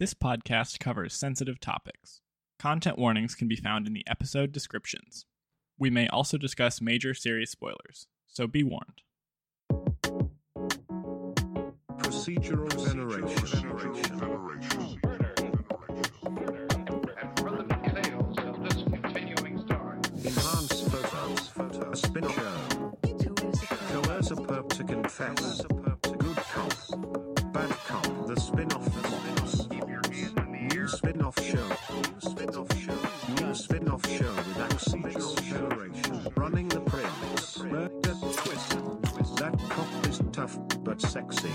This podcast covers sensitive topics. Content warnings can be found in the episode descriptions. We may also discuss major series spoilers, so be warned. Procedural veneration. and from the details of this continuing story. Enhanced photos. A spin show. Coerce a perp to confess. Show. New spin-off show. New spin-off show with procedural veneration. Running the prince. Murder twist. That cop is tough but sexy.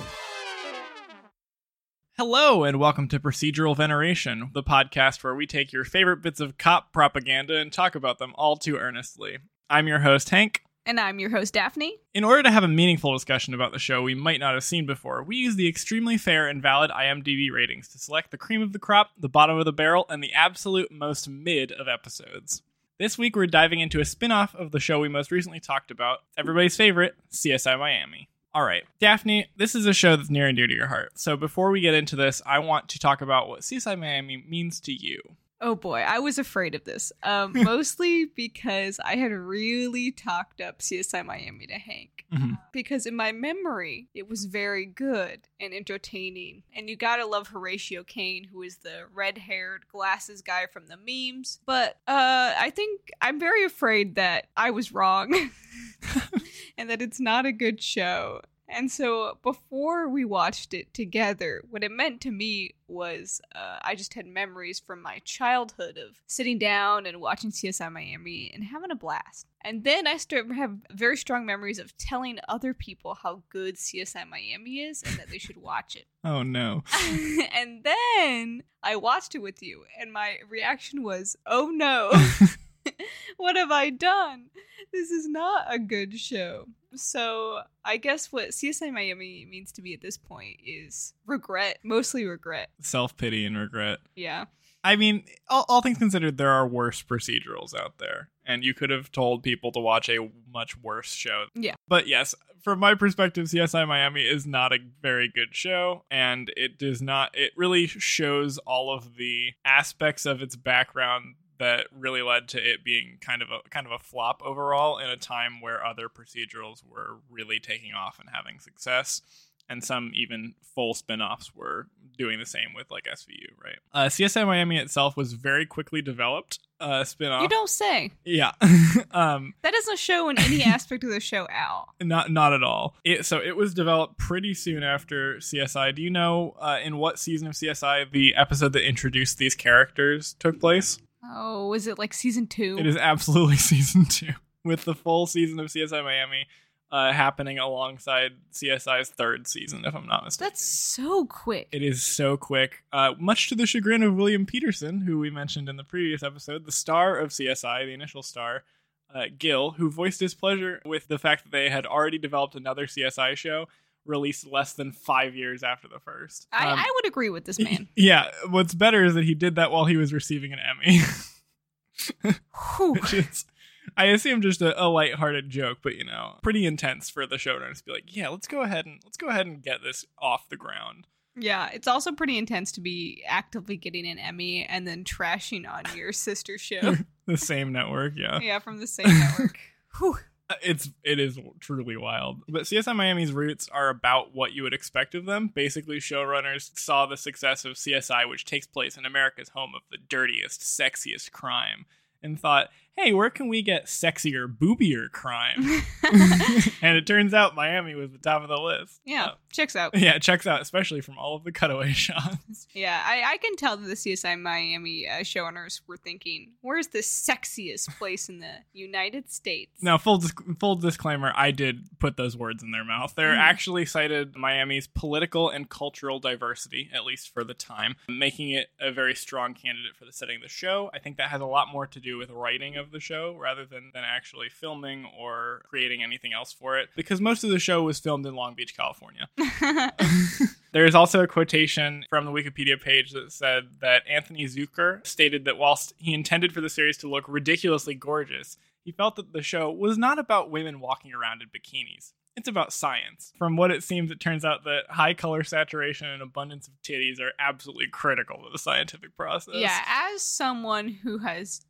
Hello, and welcome to Procedural Veneration, the podcast where we take your favorite bits of cop propaganda and talk about them all too earnestly. I'm your host, Hank. And I'm your host, Daphne. In order to have a meaningful discussion about the show we might not have seen before, we use the extremely fair and valid IMDb ratings to select the cream of the crop, the bottom of the barrel, and the absolute most mid of episodes. This week we're diving into a spin off of the show we most recently talked about, everybody's favorite, CSI Miami. All right, Daphne, this is a show that's near and dear to your heart. So before we get into this, I want to talk about what CSI Miami means to you. Oh boy, I was afraid of this. Um, mostly because I had really talked up CSI Miami to Hank. Mhm. Because in my memory, it was very good and entertaining. And you gotta love Horatio Caine, who is the red haired glasses guy from the memes. But uh, I think I'm very afraid that I was wrong and that it's not a good show. And so before we watched it together, what it meant to me was uh, I just had memories from my childhood of sitting down and watching CSI Miami and having a blast. And then I start have very strong memories of telling other people how good CSI Miami is and that they should watch it. Oh no. and then I watched it with you, and my reaction was, "Oh no, what have I done? This is not a good show." So I guess what CSI Miami means to me at this point is regret, mostly regret. Self pity and regret. Yeah, I mean, all, all things considered, there are worse procedurals out there, and you could have told people to watch a much worse show. Yeah. But yes, from my perspective, CSI Miami is not a very good show, and it does not. It really shows all of the aspects of its background that really led to it being kind of a kind of a flop overall in a time where other procedurals were really taking off and having success and some even full spin-offs were doing the same with like SVU, right? Uh, CSI Miami itself was very quickly developed. Uh, spin-off. you don't say. Yeah. um, That doesn't show in any aspect of the show out. not not at all. It, so it was developed pretty soon after CSI. Do you know uh, in what season of CSI the episode that introduced these characters took place? Oh, was it like season two? It is absolutely season two, with the full season of CSI Miami uh, happening alongside CSI's third season, if I'm not mistaken. That's so quick. It is so quick, uh, much to the chagrin of William Petersen, who we mentioned in the previous episode, the star of CSI, the initial star, uh, Gil, who voiced his pleasure with the fact that they had already developed another CSI show released less than five years after the first. I, Um, I would agree with this man. Yeah, what's better is that he did that while he was receiving an Emmy. Which is I assume just a, a lighthearted joke, but you know, pretty intense for the showrunners to be like, yeah, let's go ahead and let's go ahead and get this off the ground. Yeah, it's also pretty intense to be actively getting an Emmy and then trashing on your sister show. The same network, yeah. yeah, from the same network. Whew. It's it is truly wild. But CSI Miami's roots are about what you would expect of them. Basically, showrunners saw the success of CSI, which takes place in America's home of the dirtiest, sexiest crime, and thought, hey, where can we get sexier, boobier crime? and it turns out Miami was the top of the list. yeah, Uh, checks out. yeah, checks out, especially from all of the cutaway shots. Yeah, I, I can tell that the CSI Miami uh, showrunners were thinking, where's the sexiest place in the United States? Now, full dis- full disclaimer: I did put those words in their mouth. They're Mhm. actually cited Miami's political and cultural diversity, at least for the time, making it a very strong candidate for the setting of the show. I think that has a lot more to do with writing of the show rather than than actually filming or creating anything else for it, because most of the show was filmed in Long Beach, California. There is also a quotation from the Wikipedia page that said that Anthony Zuiker stated that whilst he intended for the series to look ridiculously gorgeous, he felt that the show was not about women walking around in bikinis. It's about science. From what it seems, it turns out that high color saturation and abundance of titties are absolutely critical to the scientific process. Yeah, as someone who has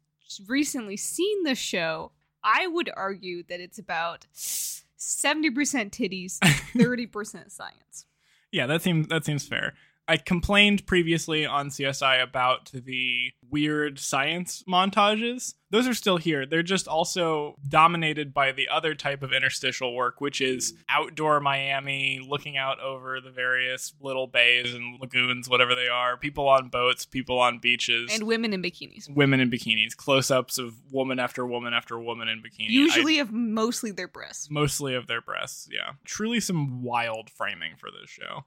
recently seen the show, I would argue that it's about 70% titties, 30% science. Yeah, that seems that seems fair. I complained previously on CSI about the weird science montages. Those are still here. They're just also dominated by the other type of interstitial work, which is outdoor Miami, looking out over the various little bays and lagoons, whatever they are, people on boats, people on beaches. And women in bikinis. women in bikinis, close ups of woman after woman after woman in bikini. I- Usually of mostly their breasts. mostly of their breasts yeah truly some wild framing for this show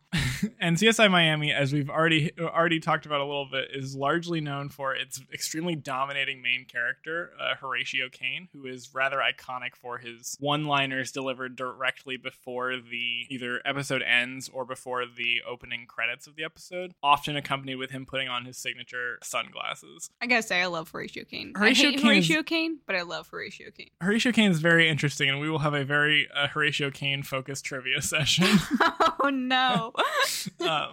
and csi miami as we've already already talked about a little bit is largely known for its extremely dominating main character uh, horatio caine who is rather iconic for his one liners delivered directly before the either episode ends or before the opening credits of the episode often accompanied with him putting on his signature sunglasses I gotta say, I love Horatio Caine. Horatio I hate Caine is- Horatio Caine, but I love Horatio Caine. horatio caine is very interesting and we will have a very uh, horatio caine focused trivia session oh no. um,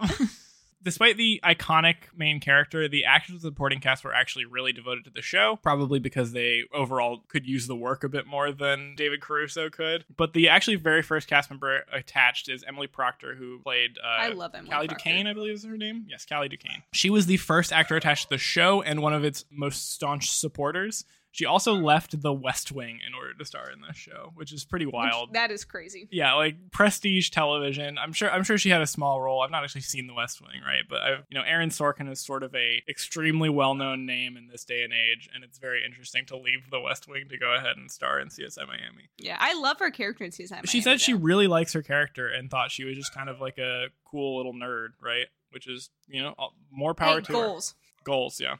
despite the iconic main character, the actors of the supporting cast were actually really devoted to the show, probably because they overall could use the work a bit more than David Caruso could. But the actually very first cast member attached is Emily Procter, who played uh, I love Emily Calleigh Procter. Duquesne, I believe is her name. Yes, Calleigh Duquesne. She was the first actor attached to the show and one of its most staunch supporters. She also left The West Wing in order to star in this show, which is pretty wild. That is crazy. yeah, like prestige television. I'm sure. I'm sure she had a small role. I've not actually seen The West Wing, right? But I've, you know, Aaron Sorkin is sort of a extremely well known name in this day and age, and it's very interesting to leave The West Wing to go ahead and star in CSI Miami. Yeah, I love her character in CSI. Miami, she said she though. really likes her character and thought she was just kind of like a cool little nerd, right? Which is, you know, more power Hey, to her goals. goals yeah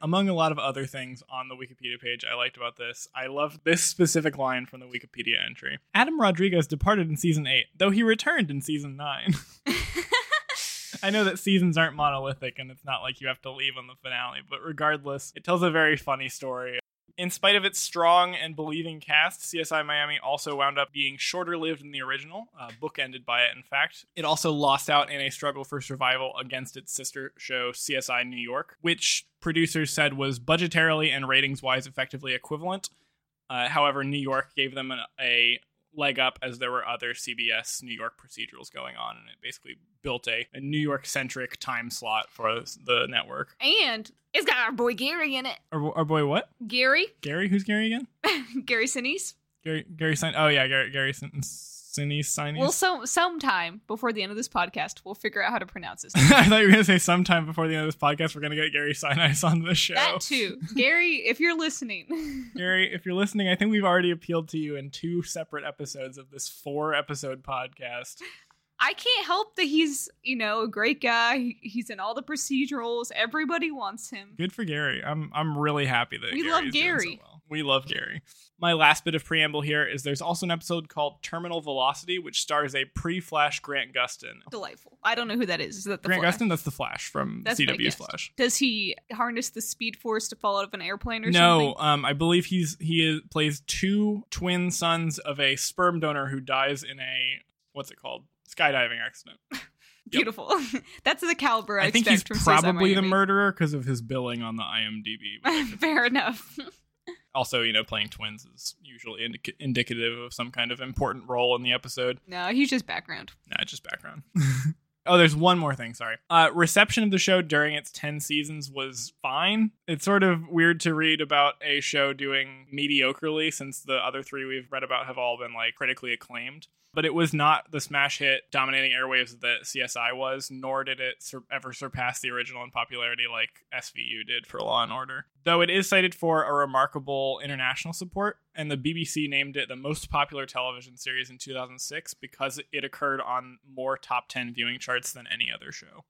among a lot of other things on the wikipedia page i liked about this i love this specific line from the wikipedia entry. Adam rodriguez departed in season 8 though he returned in season 9 i know that seasons aren't monolithic and it's not like you have to leave on the finale but regardless it tells a very funny story in spite of its strong and believing cast, CSI Miami also wound up being shorter lived than the original, uh, bookended by it, in fact. It also lost out in a struggle for survival against its sister show, CSI New York, which producers said was budgetarily and ratings wise effectively equivalent. Uh, however, New York gave them an, a leg up as there were other CBS New York procedurals going on, and it basically built a, a New York centric time slot for the network. and it's got our boy Gary in it. Our, our boy, what? Gary, Gary? Who's Gary again? Gary Sinise. Gary Gary Sin- Oh yeah, Gary Gary Sin- Sinise Sinise. Well, so sometime before the end of this podcast, we'll figure out how to pronounce this. I thought you were gonna say sometime before the end of this podcast we're gonna get Gary Sinise on the show. that too, Gary. If you're listening, Gary, if you're listening, I think we've already appealed to you in two separate episodes of this four episode podcast. I can't help that he's you know a great guy. He's in all the procedurals. Everybody wants him. Good for Gary. I'm I'm really happy that We Gary love doing so Gary. well. We love Gary. My last bit of preamble here is there's also an episode called Terminal Velocity, which stars a pre-Flash Grant Gustin. Delightful. I don't know who that is. Is that the Grant Flash? Gustin, that's the Flash from That's CW's. Flash. Does he harness the speed force to fall out of an airplane or no, something? No, um, I believe he's he is, plays two twin sons of a sperm donor who dies in a what's it called skydiving accident. Beautiful. That's the caliber I, I think he's expect from CSI probably the murderer because of his billing on the IMDb. Fair enough. Also, you know, playing twins is usually indic- indicative of some kind of important role in the episode. no, he's just background. Nah, just background. oh, there's one more thing. Sorry. Uh, reception of the show during its 10 seasons was fine. It's sort of weird to read about a show doing mediocrely since the other three we've read about have all been like critically acclaimed. But it was not the smash hit dominating airwaves that CSI was, nor did it sur- ever surpass the original in popularity like SVU did for Law and Order. Though it is cited for a remarkable international support, and the BBC named it the most popular television series in 2006 because it occurred on more top 10 viewing charts than any other show.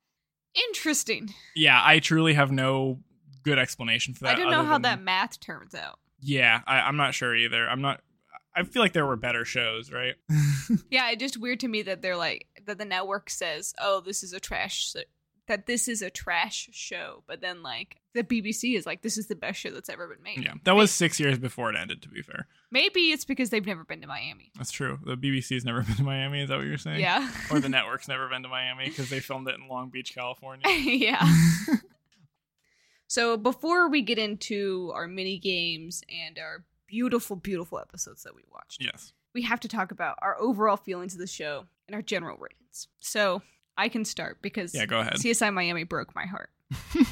Interesting. Yeah, I truly have no good explanation for that. I don't know how than- that math turns out. Yeah, I, I'm not sure either. I'm not. I feel like there were better shows, right? Yeah, it's just weird to me that they're like that the network says, "Oh, this is a trash that this is a trash show, but then like the BBC is like this is the best show that's ever been made. Yeah, that was six years before it ended. To be fair, Maybe it's because they've never been to Miami. that's true. The BBC's never been to Miami. Is that what you're saying? Yeah. Or the network's never been to Miami because they filmed it in Long Beach, California. yeah. so before we get into our mini games and our beautiful, beautiful episodes that we watched, yes. we have to talk about our overall feelings of the show and our general ratings. So I can start because Yeah. Go ahead. CSI Miami broke my heart. uh,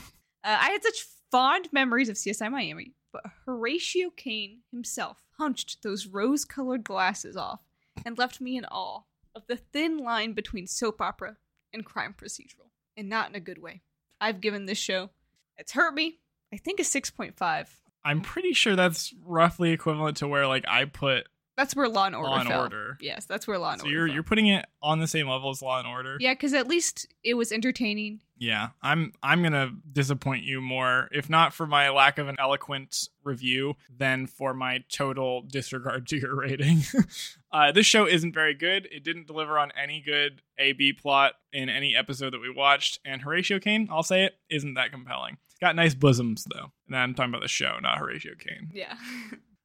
I had such fond memories of CSI Miami, but Horatio Caine himself hunched those rose colored glasses off and left me in awe of the thin line between soap opera and crime procedural, and not in a good way. I've given this show, it's hurt me, I think a 6.5. I'm pretty sure that's roughly equivalent to where like I put That's where Law and Order Law and fell. Order. Yes, that's where Law and So Order you're fell. you're putting it on the same level as Law and Order. Yeah, because at least it was entertaining. Yeah, I'm I'm gonna disappoint you more, if not for my lack of an eloquent review, than for my total disregard to your rating. uh, this show isn't very good. It didn't deliver on any good A B plot in any episode that we watched, and Horatio Caine, I'll say it, isn't that compelling. Got nice bosoms though, and I'm talking about the show, not Horatio Caine. Yeah.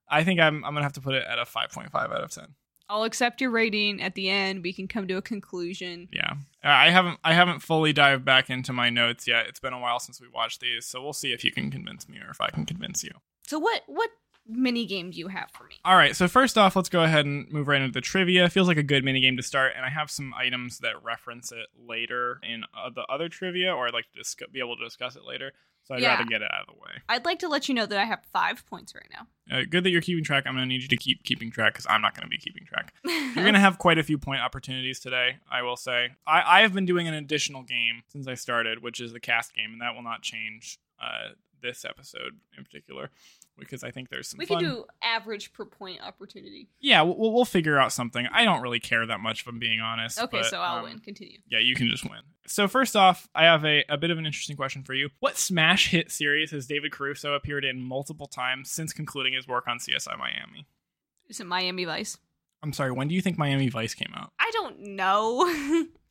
I think I'm I'm gonna have to put it at a 5.5 out of 10. I'll accept your rating at the end. We can come to a conclusion. Yeah, I haven't I haven't fully dived back into my notes yet. It's been a while since we watched these, so we'll see if you can convince me or if I can convince you. So what what mini game do you have for me? All right, so first off, let's go ahead and move right into the trivia. Feels like a good mini game to start, and I have some items that reference it later in uh, the other trivia, or I'd like to discuss, be able to discuss it later. So I'd Yeah. rather get it out of the way. I'd like to let you know that I have five points right now. Uh, good that you're keeping track. I'm going to need you to keep keeping track because I'm not going to be keeping track. You're going to have quite a few point opportunities today, I will say. I, I have been doing an additional game since I started, which is the cast game, and that will not change uh, this episode in particular because I think there's some we fun. can do average per point opportunity. Yeah, we'll, we'll figure out something. I don't really care that much, if I'm being honest. Okay, but, so I'll um, win. Continue. Yeah, you can just win. So first off, I have a, a bit of an interesting question for you. What smash hit series has David Caruso appeared in multiple times since concluding his work on CSI Miami? Is it Miami Vice? I'm sorry, when do you think Miami Vice came out? I don't know.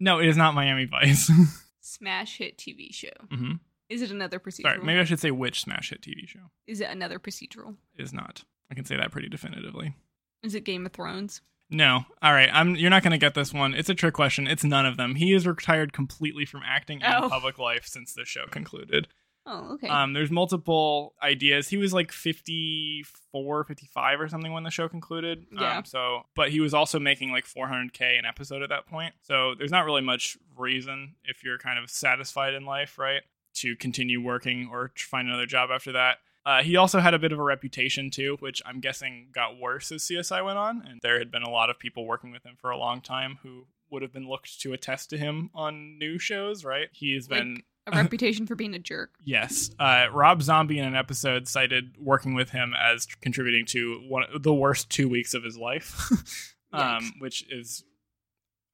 No, it is not Miami Vice. Smash hit TV show. hmm Is it another procedural? Sorry, maybe I should say which smash hit TV show. Is it another procedural? It is not. I can say that pretty definitively. Is it Game of Thrones? No. All right. I'm you're not going to get this one. It's a trick question. It's none of them. He is retired completely from acting and Oh. public life since the show concluded. Oh, okay. Um, there's multiple ideas. He was like 54, 55 or something when the show concluded. Yeah. Um, so, but he was also making like 400k an episode at that point. So there's not really much reason if you're kind of satisfied in life, right, to continue working or find another job after that. Uh, he also had a bit of a reputation too, which I'm guessing got worse as CSI went on, and there had been a lot of people working with him for a long time who would have been looked to attest to him on new shows, right? He's Like- been a reputation for being a jerk. Yes, uh, Rob Zombie in an episode cited working with him as contributing to one the worst two weeks of his life, um, which is,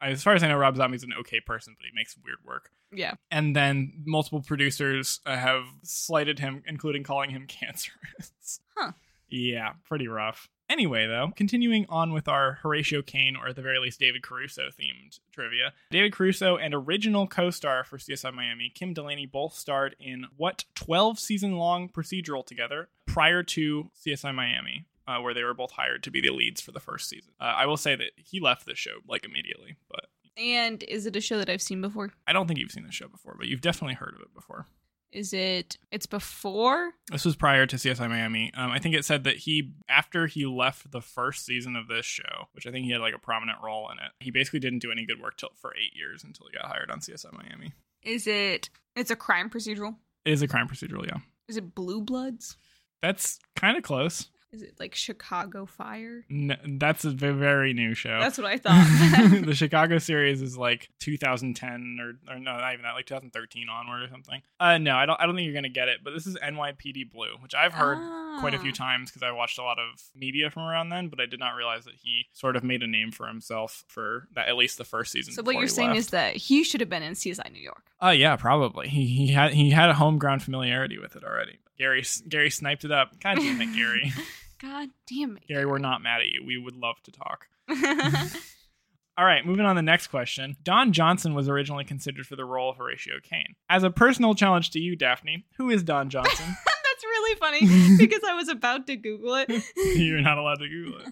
as far as I know, Rob Zombie's an okay person, but he makes weird work. Yeah. And then multiple producers uh, have slighted him, including calling him cancerous. Huh. Yeah, pretty rough. Anyway, though, continuing on with our Horatio Caine, or at the very least David Caruso themed trivia. David Caruso and original co star for CSI Miami, Kim Delaney, both starred in what 12 season long procedural together prior to CSI Miami, uh, where they were both hired to be the leads for the first season. Uh, I will say that he left the show like immediately, but And is it a show that I've seen before? I don't think you've seen the show before, but you've definitely heard of it before. Is it? It's before. This was prior to CSI Miami. Um, I think it said that he, after he left the first season of this show, which I think he had like a prominent role in it, he basically didn't do any good work till for eight years until he got hired on CSI Miami. Is it? It's a crime procedural. It is a crime procedural, yeah. Is it Blue Bloods? That's kind of close. Is it like Chicago Fire? N- that's a very new show. That's what I thought. the Chicago series is like 2010 or, or no, not even that, like 2013 onward or something. Uh, no, I don't. I don't think you're gonna get it. But this is NYPD Blue, which I've heard quite a few Ah. times because I watched a lot of media from around then, but I did not realize that he sort of made a name for himself for that at least the first season. So what you're saying left. is that he should have been in CSI New York. Oh yeah, probably. He he had he had a home ground familiarity with it already. Gary Gary sniped it up. God damn it, Gary. God damn it. Gary, we're not mad at you. We would love to talk. All right, moving on to the next question. Don Johnson was originally considered for the role of Horatio Caine. As a personal challenge to you, Daphne, who is Don Johnson? That's really funny because I was about to Google it. You're not allowed to Google it.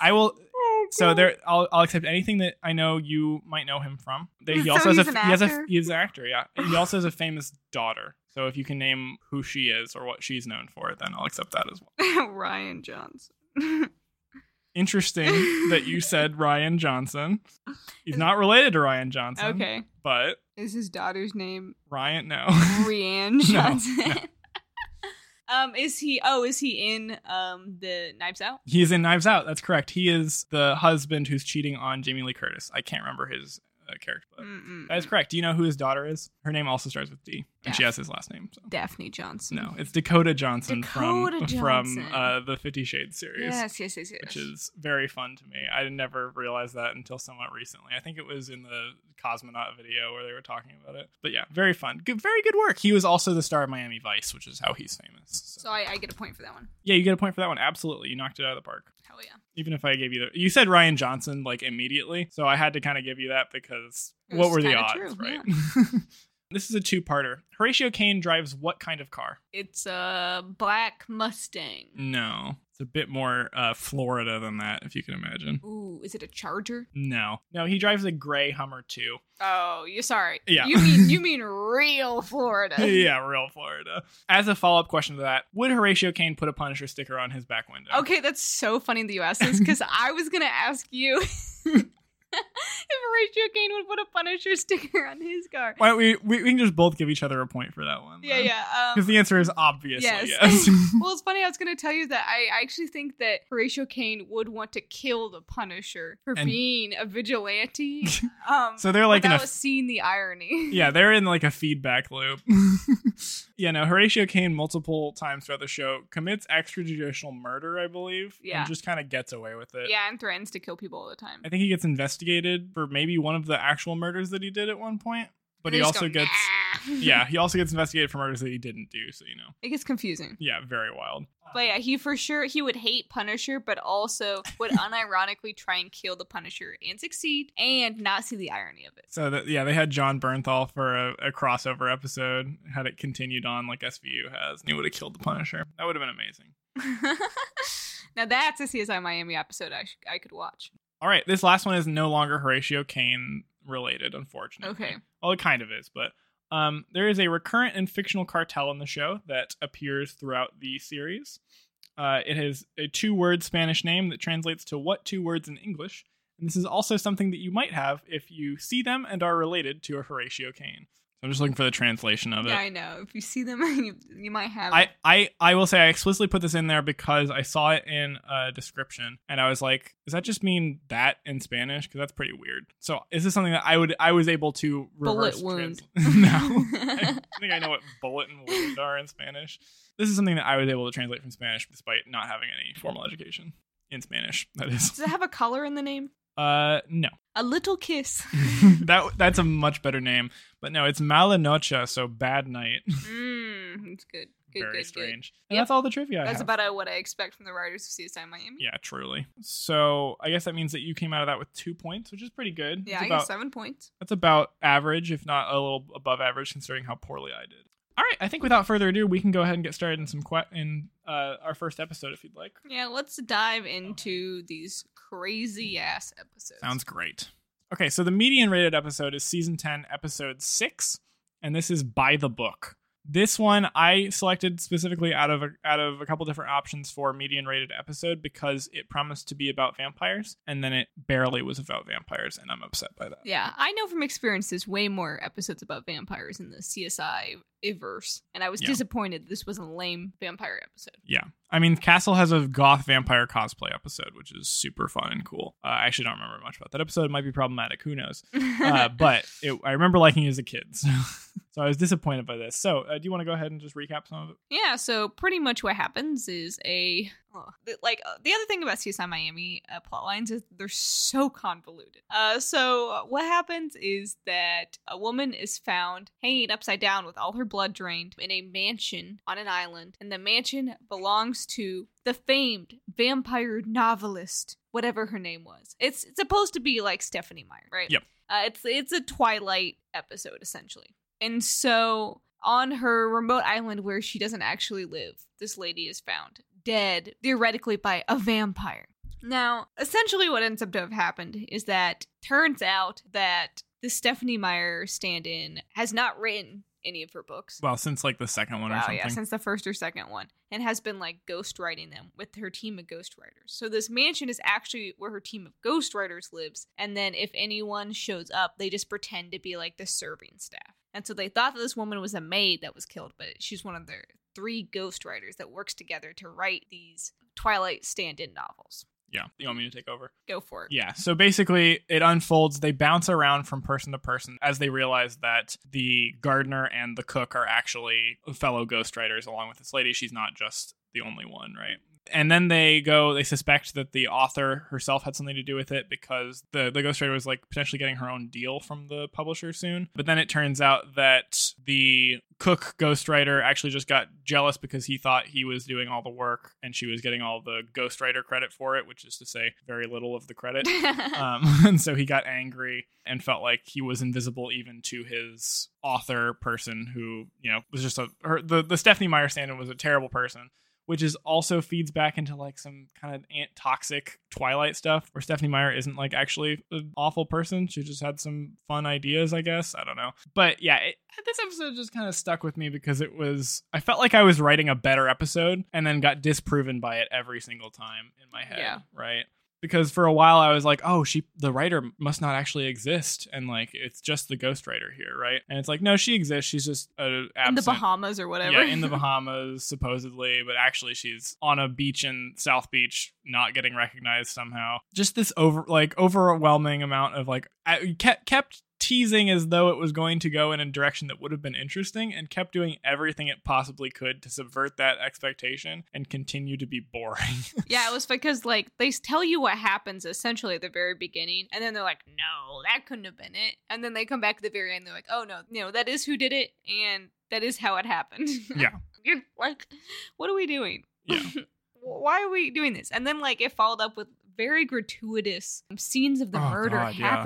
I will. Oh, so there, I'll, I'll accept anything that I know you might know him from. He So also has a he has a he's an actor. Yeah, he also has a famous daughter. So if you can name who she is or what she's known for, then I'll accept that as well. Rian Johnson. Interesting that you said Rian Johnson. He's not related to Ryan Johnson. okay. but Is his daughter's name Ryan, no. Rianne Johnson? no. um, is he? Oh, is he in um the Knives Out? He's in Knives Out. That's correct. He is the husband who's cheating on Jamie Lee Curtis. I can't remember his uh, character, but that is correct. Do you know who his daughter is? Her name also starts with D, and she has his last name. So. Daphne Johnson. No, it's Dakota Johnson Dakota from Johnson. from uh, the Fifty Shades series, Yes, yes, yes, yes. which is very fun to me. I never realized that until somewhat recently. I think it was in the Cosmonaut video where they were talking about it. But yeah, very fun. Good, very good work. He was also the star of Miami Vice, which is how he's famous. So. so I, I get a point for that one. Yeah, you get a point for that one. Absolutely, you knocked it out of the park. Hell yeah. Even if I gave you the, you said Rian Johnson like immediately, so I had to kind of give you that because what were the odds, true, right? this is a two-parter. Horatio Caine drives what kind of car? It's a black Mustang. No, it's a bit more uh, Florida than that, if you can imagine. Ooh, is it a Charger? No, no, he drives a gray Hummer too. Oh, you're sorry. Yeah. You mean you mean real Florida? yeah, real Florida. As a follow-up question to that, would Horatio Caine put a Punisher sticker on his back window? Okay, that's so funny that you asked this because I was gonna ask you if Horatio Caine would put a Punisher sticker on his car. Why don't we, we we can just both give each other a point for that one? Yeah, yeah. Because Um, the answer is obviously yes. Yes. well, it's funny. I was going to tell you that I I actually think that Horatio Caine would want to kill the Punisher for And- being a vigilante. Um, So they're like in a without seeing the irony. yeah, they're in like a feedback loop. yeah, no, Horatio Caine multiple times throughout the show commits extrajudicial murder, I believe. Yeah. And just kind of gets away with it. Yeah, and threatens to kill people all the time. I think he gets investigated for maybe one of the actual murders that he did at one point. But he also go, gets "Nah." yeah, he also gets investigated for murders that he didn't do, so you know. it gets confusing. Yeah, very wild. But yeah, he for sure he would hate Punisher, but also would unironically try and kill the Punisher and succeed, and not see the irony of it. So that yeah, they had Jon Bernthal for a, a crossover episode. Had it continued on like SVU has, and he would have killed the Punisher. That would have been amazing. now that's a CSI Miami episode I sh- I could watch. All right, this last one is no longer Horatio Caine related, unfortunately. Okay. Well, it kind of is, but um, there is a recurrent and fictional cartel in the show that appears throughout the series. Uh, it has a two word Spanish name that translates to what two words in English. And this is also something that you might have if you see them and are related to a Horatio Caine. I'm just looking for the translation of it. Yeah, I know. If you see them, you, you might have. I, it. I, I will say I explicitly put this in there because I saw it in a description and I was like, does that just mean that in Spanish? Because that's pretty weird. So is this something that I would I was able to Bullet reverse wound. trans- no, I think I know what bullet and wound are in Spanish. This is something that I was able to translate from Spanish despite not having any formal education in Spanish. That is, Does it have a color in the name? Uh, no. A little kiss. that that's a much better name, but no, it's Mala Noche, so bad night. Mmm, it's good. Good, Very good, strange. And Yep. that's all the trivia. I. That's have. about uh, what I expect from the writers of CSI Miami. Yeah, truly. So I guess that means that you came out of that with two points, which is pretty good. Yeah, That's I about, seven points. That's about average, if not a little above average, considering how poorly I did. All right, I think without further ado, we can go ahead and get started in some que- in uh, our first episode, if you'd like. Yeah, let's dive into these crazy ass episodes. Sounds great. Okay, so the median rated episode is season 10, episode 6, and this is by the book. This one I selected specifically out of a, out of a couple different options for median rated episode because it promised to be about vampires and then it barely was about vampires and I'm upset by that. Yeah, I know from experience there's way more episodes about vampires in the CSI verse, and I was Yeah. disappointed this was a lame vampire episode. Yeah. I mean, Castle has a goth vampire cosplay episode, which is super fun and cool. Uh, I actually don't remember much about that episode. It might be problematic. Who knows? Uh, but it, I remember liking it as a kid. So, so I was disappointed by this. So, uh, do you want to go ahead and just recap some of it? Yeah, so pretty much what happens is a like uh, the other thing about CSI Miami uh, plot lines is they're so convoluted. Uh, so uh, what happens is that a woman is found hanging upside down with all her blood drained in a mansion on an island, and the mansion belongs to the famed vampire novelist, whatever her name was. It's, it's supposed to be like Stephenie Meyer, right? Yep. Uh, it's it's a Twilight episode essentially, and so on her remote island where she doesn't actually live, this lady is found dead, theoretically by a vampire. Now, essentially, what ends up to have happened is that turns out that the Stephenie Meyer stand-in has not written any of her books. Well, since like the second one or Wow, something. yeah, since the first or second one, and has been like ghostwriting them with her team of ghostwriters. So this mansion is actually where her team of ghostwriters lives, and then if anyone shows up, they just pretend to be like the serving staff. And so they thought that this woman was a maid that was killed, but she's one of their three ghostwriters that works together to write these Twilight stand-in novels. yeah. You want me to take over? Go for it. Yeah. So basically, it unfolds. They bounce around from person to person as they realize that the gardener and the cook are actually fellow ghostwriters along with this lady. She's not just the only one, right? And then they go, they suspect that the author herself had something to do with it because the, the ghostwriter was like potentially getting her own deal from the publisher soon. But then it turns out that the cook ghostwriter actually just got jealous because he thought he was doing all the work and she was getting all the ghostwriter credit for it, which is to say, very little of the credit. um, and so he got angry and felt like he was invisible even to his author person who you know was just a her, the the Stephenie Meyer stand was a terrible person which is also feeds back into like some kind of ant toxic Twilight stuff where Stephenie Meyer isn't like actually an awful person. She just had some fun ideas, I guess. I don't know. But yeah, it, this episode just kind of stuck with me because it was, I felt like I was writing a better episode and then got disproven by it every single time in my head. Yeah. Right because for a while I was like, oh, she the writer must not actually exist, and like it's just the ghostwriter here, right? And it's like, no, she exists. She's just a in the Bahamas or whatever. Yeah, in the Bahamas supposedly, but actually she's on a beach in South Beach, not getting recognized somehow. Just this over like overwhelming amount of like I kept kept teasing as though it was going to go in a direction that would have been interesting and kept doing everything it possibly could to subvert that expectation and continue to be boring. Yeah, it was because like they tell you what happens essentially at the very beginning, and then they're like, "No, that couldn't have been it." And then they come back at the very end, they're like, "Oh no, you know that is who did it, and that is how it happened." Yeah. You're like, what are we doing? Yeah. Why are we doing this? And then like it followed up with very gratuitous um, scenes of the Oh, murder God, yeah.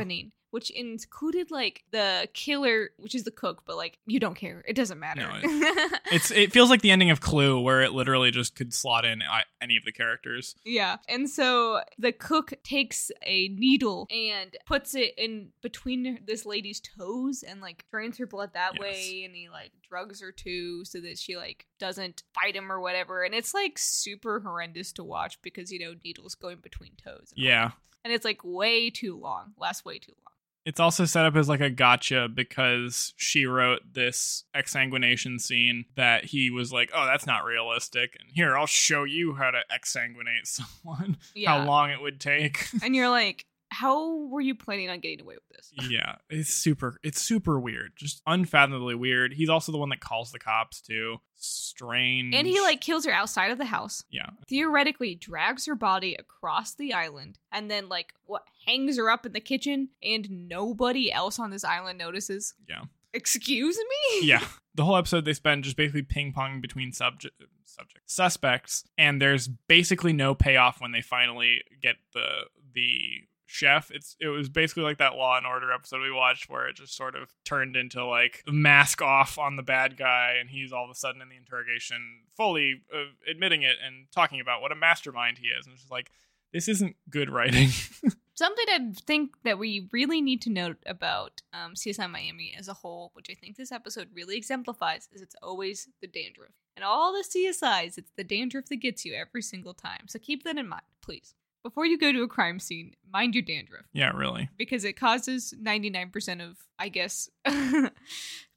Which included like the killer, which is the cook, but like you don't care. It doesn't matter. No, it's it feels like the ending of Clue where it literally just could slot in any of the characters. Yeah. And so the cook takes a needle and puts it in between this lady's toes and like drains her blood that Yes. way and he like drugs her too so that she like doesn't fight him or whatever. And it's like super horrendous to watch because you know needles going between toes. And Yeah. that. And it's like way too long. Lasts way too long. It's also set up as like a gotcha because she wrote this exsanguination scene that he was like, "Oh, that's not realistic." And here, I'll show you how to exsanguinate someone. Yeah. How long it would take. And you're like, how were you planning on getting away with this? yeah, it's super it's super weird. Just unfathomably weird. He's also the one that calls the cops too. Strange. And he like kills her outside of the house. Yeah. theoretically drags her body across the island and then like what hangs her up in the kitchen and nobody else on this island notices Yeah. excuse me yeah the whole episode they spend just basically ping pong between subject subject suspects and there's basically no payoff when they finally get the the chef. It's it was basically like that law and order episode we watched where it just sort of turned into like mask off on the bad guy and he's all of a sudden in the interrogation fully uh, admitting it and talking about what a mastermind he is. And it's just like this isn't good writing. Something i think that we really need to note about um, csi miami as a whole which i think this episode really exemplifies is it's always the dandruff. And all the csis it's the dandruff that gets you every single time. So keep that in mind please before you go to a crime scene mind your dandruff yeah really because it causes 99% of, I guess,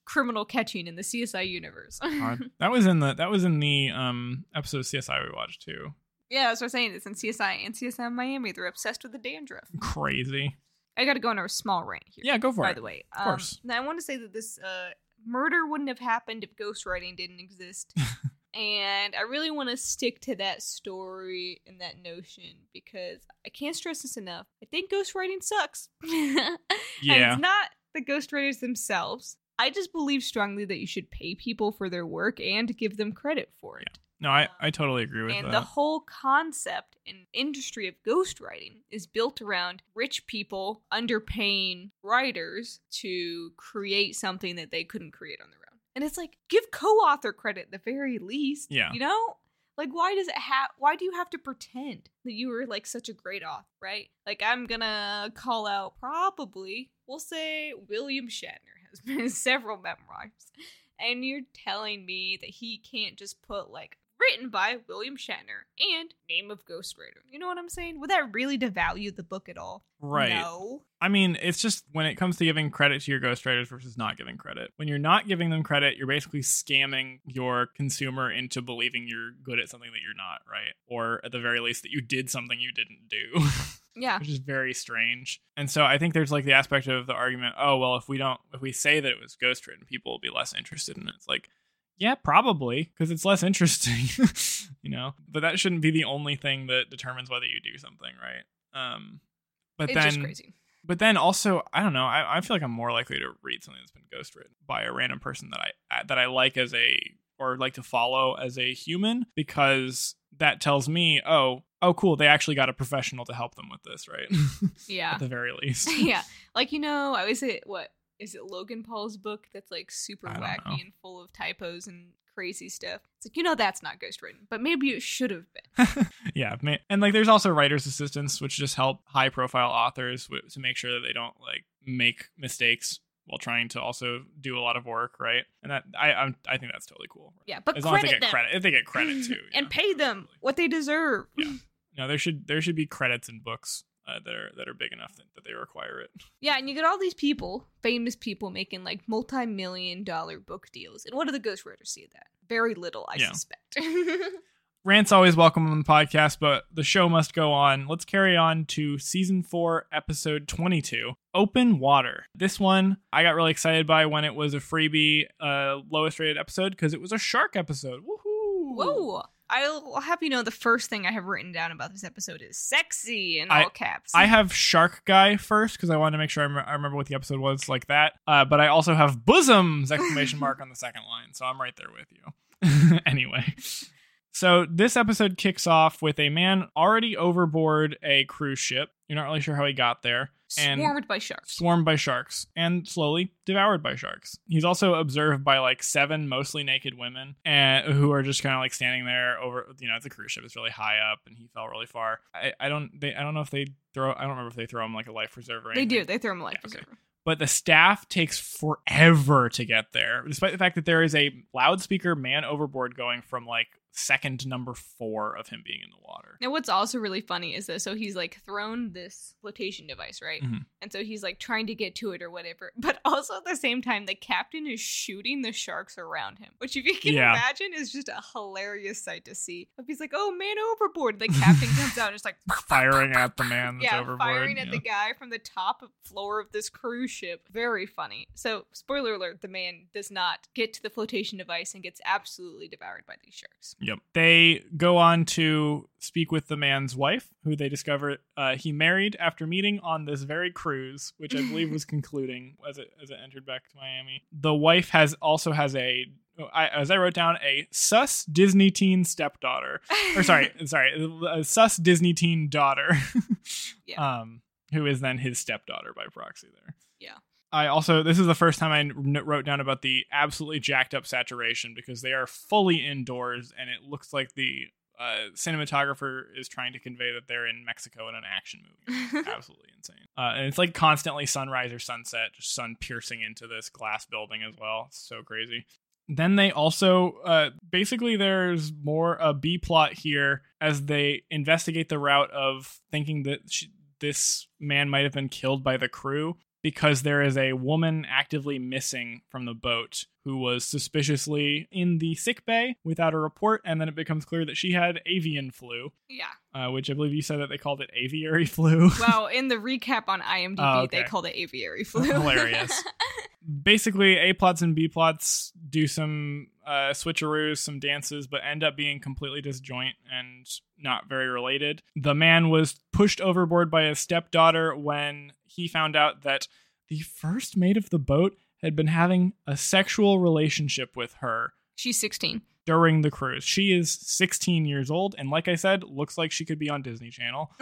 criminal catching in the CSI universe. That was in the that was in the um episode of csi we watched too yeah, that's what I'm saying. It's in CSI and CSI Miami. They're obsessed with the dandruff. crazy I got to go on a small rant here. yeah go for by it By the way. Of course. Um, now, I want to say that this uh, murder wouldn't have happened if ghostwriting didn't exist. and I really want to stick to that story and that notion because I can't stress this enough. I think ghostwriting sucks. Yeah. it's not the ghostwriters themselves. I just believe strongly that you should pay people for their work and give them credit for it. No, I, I totally agree with And that. And the whole concept and industry of ghostwriting is built around rich people underpaying writers to create something that they couldn't create on their own. And it's like, give co-author credit at the very least. Yeah. You know? Like why does it have why do you have to pretend that you were like such a great author, right? Like I'm gonna call out probably, we'll say William Shatner has been in several memoirs. And you're telling me that he can't just put like written by William Shatner and name of ghostwriter. You know what I'm saying? Would that really devalue the book at all? right. No. I mean, it's just when it comes to giving credit to your ghostwriters versus not giving credit. When you're not giving them credit, you're basically scamming your consumer into believing you're good at something that you're not, right? Or at the very least, that you did something you didn't do. Yeah. which is very strange. And so I think there's like the aspect of the argument, oh well, if we don't if we say that it was ghostwritten, people will be less interested in it. It's like, yeah, probably, because it's less interesting. you know? But that shouldn't be the only thing that determines whether you do something, right? Um but It's then crazy. but then also, I don't know. I, I feel like I'm more likely to read something that's been ghostwritten by a random person that I that I like as a or like to follow as a human because that tells me, oh, oh, cool, they actually got a professional to help them with this, right? Yeah. At the very least. yeah. Like you know, I always say what is it Logan Paul's book that's like super wacky know. and full of typos and crazy stuff. It's like you know that's not ghostwritten, but maybe it should have been. yeah, and like there's also writers' assistants, which just help high-profile authors w- to make sure that they don't like make mistakes while trying to also do a lot of work, right? And that I I'm, I think that's totally cool. Yeah, but as long as they get them credit, if they get credit too, and yeah, pay them absolutely. what they deserve. Yeah. No, there should there should be credits in books uh, that are that are big enough that, that they require it. Yeah, and you get all these people, famous people, making like multi-million dollar book deals. And what do the ghostwriters see of that? Very little, I Yeah. suspect. Rant's always welcome on the podcast, but the show must go on. Let's carry on to season four, episode 22 Open Water. This one I got really excited by when it was a freebie, uh, lowest rated episode because it was a shark episode. Woohoo! Whoa. I'll have you know the first thing I have written down about this episode is sexy in I- all caps. I have Shark Guy first because I wanted to make sure I, rem- I remember what the episode was like that. Uh, but I also have Bosoms! Exclamation mark on the second line, so I'm right there with you. anyway, so this episode kicks off with a man already overboard a cruise ship. You're not really sure how he got there, and swarmed by sharks. swarmed by sharks and slowly devoured by sharks. He's also observed by like seven mostly naked women and who are just kind of like standing there over you know it's a cruise ship it's really high up and he fell really far. I, I don't they I don't know if they throw I don't remember if they throw him like a life preserver. Or They do. They throw him a life Yeah, okay. preserver. But the staff takes forever to get there, despite the fact that there is a loudspeaker man overboard going from like second number four of him being in the water. Now, what's also really funny is that so he's like thrown this flotation device, right? Mhm. And so he's like trying to get to it or whatever. But also at the same time, the captain is shooting the sharks around him, which, if you can Yeah. imagine, is just a hilarious sight to see. If he's like, "Oh, man, overboard!" The captain comes out and is like Firing at the man that's yeah, overboard. firing at yeah. the guy from the top floor of this cruise ship. Very funny. So, spoiler alert: the man does not get to the flotation device and gets absolutely devoured by these sharks. Yep. They go on to speak with the man's wife, who they discover uh, he married after meeting on this very cruise, which I believe was concluding as it as it entered back to Miami. The wife has also has a, I, as I wrote down, a sus Disney teen stepdaughter, or sorry, sorry, a sus Disney teen daughter, Yeah. um, who is then his stepdaughter by proxy. There. Yeah. I also this is the first time I wrote down about the absolutely jacked up saturation because they are fully indoors and it looks like the uh, cinematographer is trying to convey that they're in Mexico in an action movie. absolutely insane. Uh, and it's like constantly sunrise or sunset, just sun piercing into this glass building as well. It's so crazy. Then they also uh, basically there's more a B plot here as they investigate the route of thinking that she, this man might have been killed by the crew because there is a woman actively missing from the boat who was suspiciously in the sick bay without a report, and then it becomes clear that she had avian flu, yeah. uh, which I believe you said that they called it aviary flu. Well, in the recap on IMDb, Oh, they called it aviary flu. Hilarious. Basically, A plots and B plots do some uh, switcheroos, some dances, but end up being completely disjoint and not very related. The man was pushed overboard by his stepdaughter when he found out that the first mate of the boat had been having a sexual relationship with her She's 16. during the cruise. She is 16 years old, and like I said, looks like she could be on Disney Channel.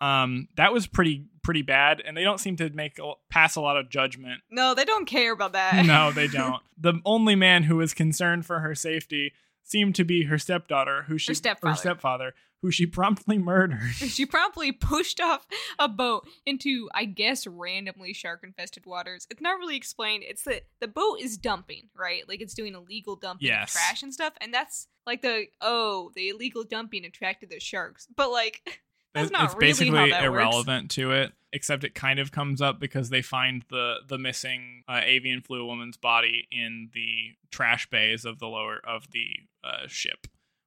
Um, that was pretty pretty bad, and they don't seem to make a, pass a lot of judgment. no, they don't care about that. No, they don't. the only man who was concerned for her safety seemed to be her stepdaughter, who she Her stepfather. stepfather, who she promptly murdered. She promptly pushed off a boat into, I guess, randomly shark infested waters. It's not really explained. It's that the boat is dumping, right? Like it's doing illegal dumping of trash and stuff. And that's like the, oh, the illegal dumping attracted the sharks. But like, that's it's really basically that works. irrelevant to it, except it kind of comes up because they find the the missing uh, avian flu woman's body in the trash bays of the lower of the uh, ship,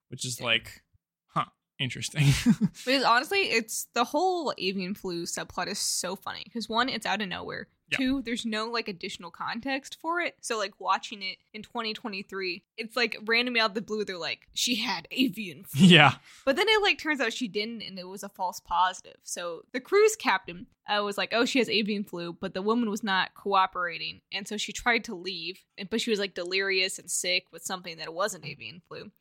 which is Yeah. like, huh, interesting. Because honestly, it's the whole avian flu subplot is so funny. Because one, it's out of nowhere. Yeah. Two, there's no like additional context for it. So like watching it in 2023, it's like randomly out of the blue, they're like, she had avian flu. yeah, But then it like turns out she didn't, and it was a false positive. So the cruise captain uh, was like, "Oh, she has avian flu," but the woman was not cooperating, and so she tried to leave, and but she was like delirious and sick with something that wasn't avian flu.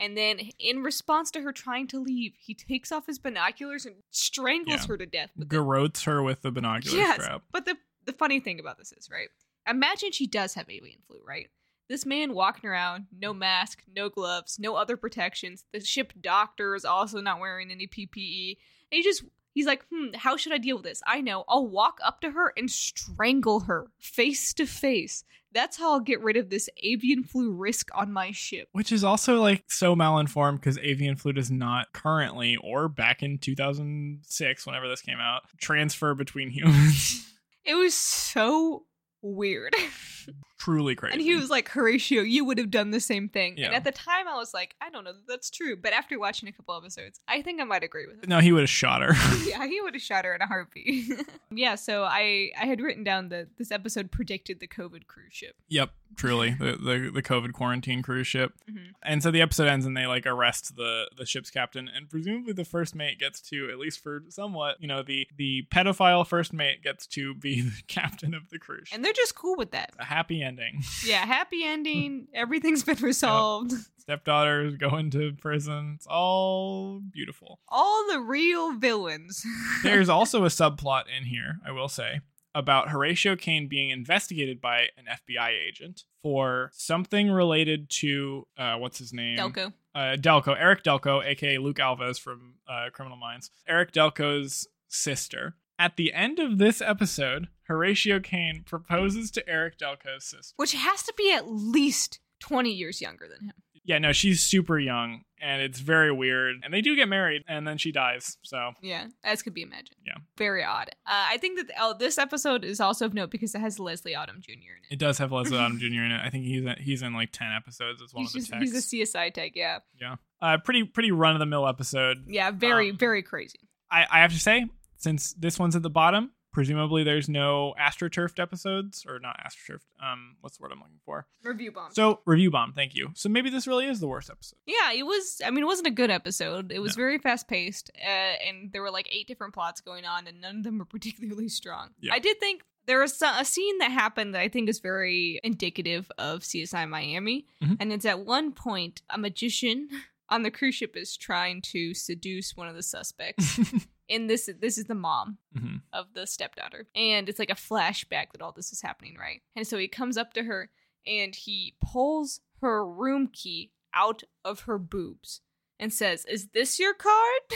And then, in response to her trying to leave, he takes off his binoculars and strangles Yeah. her to death. garrotes her with the binocular Yes, strap. but the the funny thing about this is right. Imagine she does have avian flu, right? This man walking around, no mask, no gloves, no other protections. The ship doctor is also not wearing any PPE. And he just he's like, hmm, how should I deal with this? I know. I'll walk up to her and strangle her face to face. That's how I'll get rid of this avian flu risk on my ship. Which is also like so malinformed because avian flu does not currently or back in 2006, whenever this came out, transfer between humans. It was so weird. Truly crazy. And he was like, Horatio, you would have done the same thing. And at the time, I was like, I don't know, that that's true. But after watching a couple episodes, I think I might agree with him. no, he would have shot her. yeah, he would have shot her in a heartbeat. yeah, so I I had written down that this episode predicted the COVID cruise ship. Yep, truly the, the the COVID quarantine cruise ship. Mhm. And so the episode ends, and they like arrest the the ship's captain, and presumably the first mate gets to at least for somewhat, you know, the the pedophile first mate gets to be the captain of the cruise. ship. And they're just cool with that. a happy ending. Yeah, happy ending. Everything's been resolved. Stepdaughters go into prison. It's all beautiful. All the real villains. There's also a subplot in here, I will say, about Horatio Caine being investigated by an FBI agent for something related to uh, what's his name? Delko. uh, Delko, Eric Delko, aka Luke Alvez from uh, Criminal Minds, Eric Delko's sister. At the end of this episode, Horatio Caine proposes to Eric Delko's sister. Which has to be at least 20 years younger than him. Yeah, no, she's super young, and it's very weird. And they do get married, and then she dies. So Yeah, as could be imagined. Yeah. Very odd. Uh, I think that oh, this episode is also of note because it has Leslie Odom Jr. in it. it does have Leslie Odom Jr. in it. I think he's in, he's in like ten episodes as one he's, of just, the he's a CSI tech, yeah. yeah, uh, pretty pretty run of the mill episode. Yeah, very, Um, very crazy. I, I have to say, since this one's at the bottom, presumably there's no astroturfed episodes or not astroturfed. Um, what's the word I'm looking for? Review bomb. So review bomb. Thank you. So maybe this really is the worst episode. yeah, it was. I mean, it wasn't a good episode. It was No. very fast paced, uh, and there were like eight different plots going on, and none of them were particularly strong. Yeah. I did think there was a scene that happened that I think is very indicative of CSI Miami, Mhm. and it's at one point a magician on the cruise ship is trying to seduce one of the suspects. and this this is the mom hmm of the stepdaughter. And it's like a flashback that all this is happening, right? And so he comes up to her and he pulls her room key out of her boobs and says, Is this your card?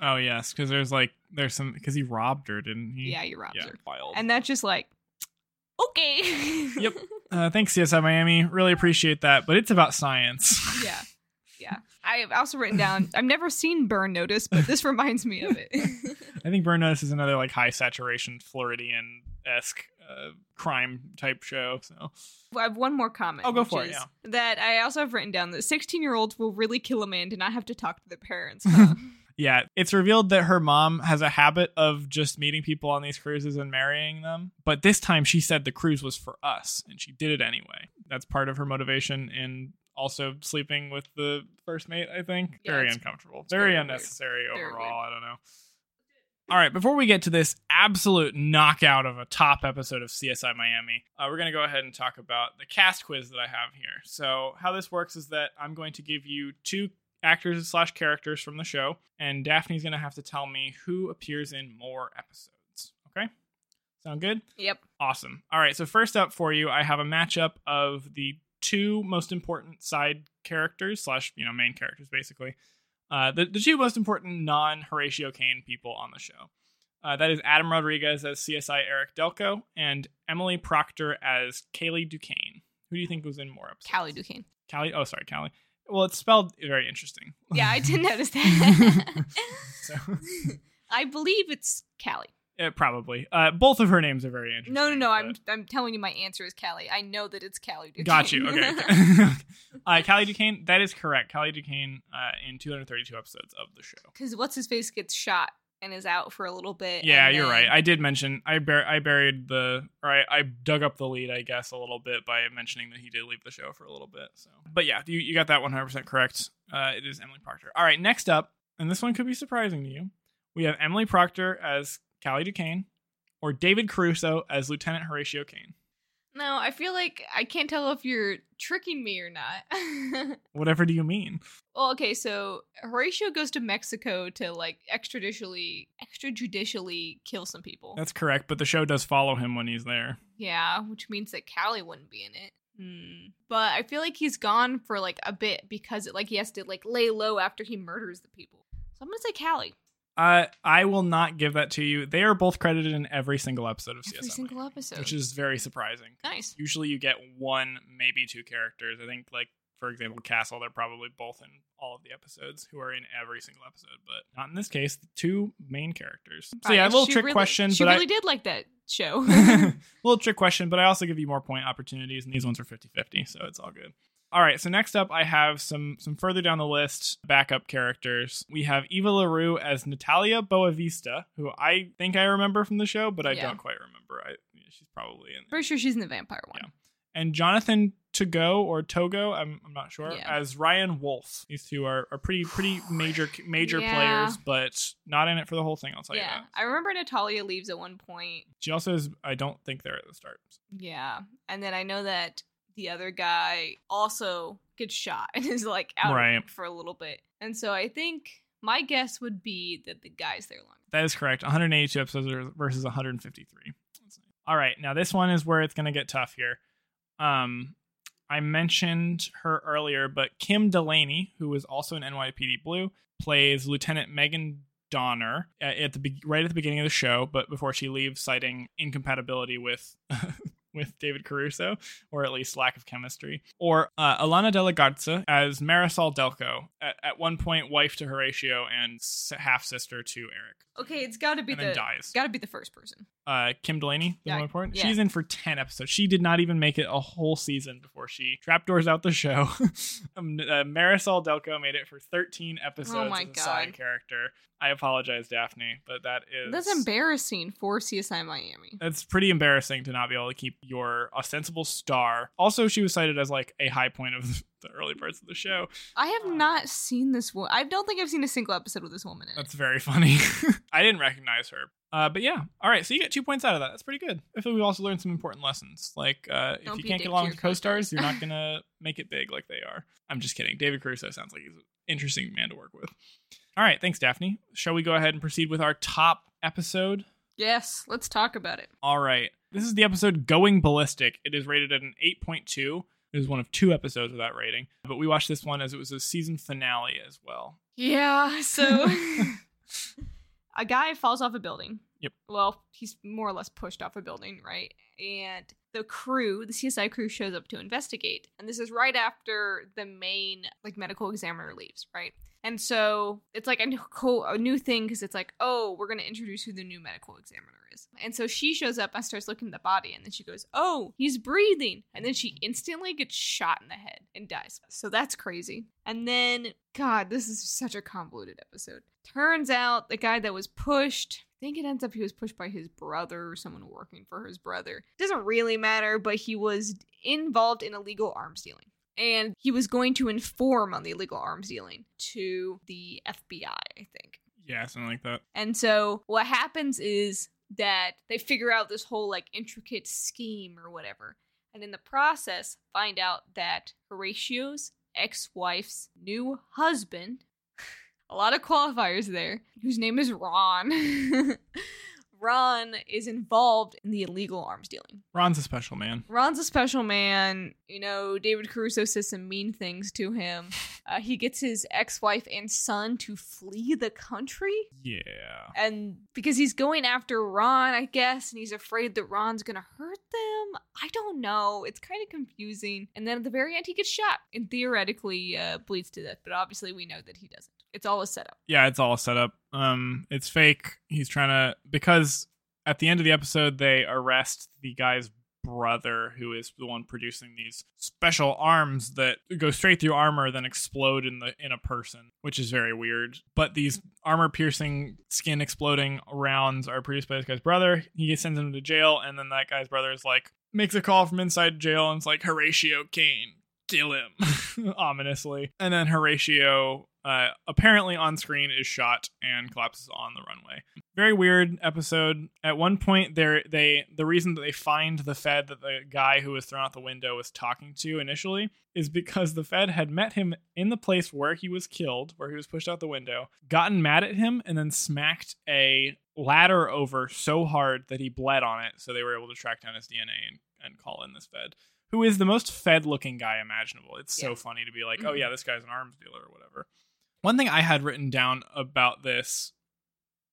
Oh yes, because there's like there's some because he robbed her, didn't he? yeah, you robbed Yeah. her. Wild. And that's just like, okay. Yep. uh, thanks CSI Miami. Really appreciate that. But it's about science. yeah. Yeah. I have also written down, I've never seen Burn Notice, but this reminds me of it. I think Burn Notice is another like high saturation Floridian esque uh, crime type show. So I have one more comment. Oh, go for it, yeah. That I also have written down that 16 year olds will really kill a man to not have to talk to their parents. Huh? yeah, it's revealed that her mom has a habit of just meeting people on these cruises and marrying them. But this time she said the cruise was for us, and she did it anyway. That's part of her motivation in also sleeping with the first mate. I think Yeah, very uncomfortable, very very, weird. unnecessary Very overall. I don't know. All right, before we get to this absolute knockout of a top episode of CSI Miami, uh, we're going to go ahead and talk about the cast quiz that I have here. So, how this works is that I'm going to give you two actors slash characters from the show, and Daphne's going to have to tell me who appears in more episodes. Okay? Sound good? Yep. Awesome. All right, so first up for you, I have a matchup of the two most important side characters slash you know main characters basically. Uh, the, the two most important non Horatio Caine people on the show. Uh, that is Adam Rodriguez as CSI Eric Delko and Emily Procter as Calleigh Duquesne. Who do you think was in more episodes? Calleigh Duquesne. Calleigh. Oh, sorry, Calleigh. Well, it's spelled very interesting. Yeah, I did notice that. so, I believe it's Calleigh. Uh, probably. Uh, both of her names are very interesting. No, no, no. I'm I'm telling you, my answer is Calleigh. I know that it's Calleigh Duquesne. Got you. Okay. uh, Calleigh Duquesne. That is correct. Calleigh Duquesne uh, in 232 episodes of the show. Because what's his face gets shot and is out for a little bit. Yeah, you're then- right. I did mention I bur- I buried the or I, I dug up the lead, I guess, a little bit by mentioning that he did leave the show for a little bit. So, but yeah, you, you got that 100 percent correct. Uh, it is Emily Procter. All right, next up, and this one could be surprising to you. We have Emily Procter as Calleigh Duquesne, or David Caruso as Lieutenant Horatio Caine. No, I feel like I can't tell if you're tricking me or not. Whatever do you mean? well, okay, so Horatio goes to Mexico to like extrajudicially extrajudicially kill some people. That's correct, but the show does follow him when he's there. Yeah, which means that Calleigh wouldn't be in it. Hmm. But I feel like he's gone for like a bit because it, like he has to like lay low after he murders the people. So I'm gonna say Calleigh. Uh, I will not give that to you. They are both credited in every single episode of Every CSI, single episode. which is very surprising. nice. Usually, you get one, maybe two characters. I think, like for example, Castle. They're probably both in all of the episodes, who are in every single episode, but not in this case. The two main characters. So yeah, a little she trick really- question, She but really did like that show. I little trick question, but I also give you more point opportunities, and these ones are 50-50, so it's all good. All right, so next up, I have some some further down the list backup characters. We have Eva LaRue as Natalia Boavista, who I think I remember from the show, but I Yeah. don't quite remember. I she's probably in. Pretty sure she's in the vampire one. Yeah. And Jonathan Togo or Togo, I'm, I'm not sure, Yeah. as Ryan Wolfe. These two are, are pretty pretty major major Yeah. players, but not in it for the whole thing. I'll tell you that. I remember Natalia leaves at one point. She also is. I don't think they're at the start. Yeah, and then I know that the other guy also gets shot and is like out Right. for a little bit. And so I think my guess would be that the guy's there longer. That is correct. 182 episodes versus 153. All right, now this one is where it's going to get tough here. Um, I mentioned her earlier, but Kim Delaney, who is also in NYPD Blue, plays Lieutenant Megan Donner at, the be- right at the beginning of the show, but before she leaves, citing incompatibility with. With David Caruso, or at least lack of chemistry, or uh, Alana De La Garza as Marisol Delko, at, at one point wife to Horatio and half sister to Eric, Okay, it's got to be and the dies got to be the first person. uh, Kim Delaney, the Yeah, important. yeah. She's in for 10 episodes. She did not even make it a whole season before she trapdoors out the show. um, uh, Marisol Delko made it for 13 episodes Oh my as a side character. I apologize, Daphne, but that is That's embarrassing for CSI Miami. That's pretty embarrassing to not be able to keep your ostensible star. Also, she was cited as like a high point of the early parts of the show. I have not seen this one. I don't think I've seen a single episode with this woman in. That's very funny. I didn't recognize her. Uh, but yeah, all right. So you get two points out of that. That's pretty good. I feel we also learned some important lessons. Like uh, if you can't get along with co-stars, co-stars. you're not gonna make it big like they are. I'm just kidding. David Caruso sounds like he's an interesting man to work with. All right, thanks, Daphne. Shall we go ahead and proceed with our top episode? Yes, let's talk about it. All right. This is the episode Going Ballistic. It is rated at an 8.2. It is one of two episodes with that rating. But we watched this one as it was a season finale as well. Yeah, so a guy falls off a building. Yep. Well, he's more or less pushed off a building, right? And the crew, the CSI crew shows up to investigate. And this is right after the main like medical examiner leaves, right? And so it's like a new, a new thing because it's like, oh, we're going to introduce who the new medical examiner is. And so she shows up and starts looking at the body. And then she goes, oh, he's breathing. And then she instantly gets shot in the head and dies. So that's crazy. And then, God, this is such a convoluted episode. Turns out the guy that was pushed, I think it ends up he was pushed by his brother or someone working for his brother. Doesn't really matter, but he was involved in illegal arms dealing. And he was going to inform on the illegal arms dealing to the FBI, I think. Yeah, something like that. And so what happens is that they figure out this whole like intricate scheme or whatever. And in the process, find out that Horatio's ex wife's new husband, a lot of qualifiers there, whose name is Ron. Ron is involved in the illegal arms dealing. Ron's a special man. Ron's a special man. You know, David Caruso says some mean things to him. Uh, he gets his ex wife and son to flee the country. Yeah. And because he's going after Ron, I guess, and he's afraid that Ron's gonna hurt them. I don't know. It's kind of confusing. And then at the very end, he gets shot and theoretically uh, bleeds to death. But obviously, we know that he doesn't. It's all a setup. Yeah, it's all set up. Um, it's fake. He's trying to because at the end of the episode they arrest the guy's brother who is the one producing these special arms that go straight through armor then explode in the in a person which is very weird but these armor piercing skin exploding rounds are produced by this guy's brother he sends him to jail and then that guy's brother is like makes a call from inside jail and it's like horatio caine kill him ominously and then horatio uh, apparently on screen is shot and collapses on the runway. Very weird episode. At one point there they the reason that they find the fed that the guy who was thrown out the window was talking to initially is because the fed had met him in the place where he was killed where he was pushed out the window gotten mad at him and then smacked a ladder over so hard that he bled on it so they were able to track down his dna and, and call in this fed who is the most fed looking guy imaginable. It's so funny to be like oh Mhm. yeah this guy's an arms dealer or whatever one thing i had written down about this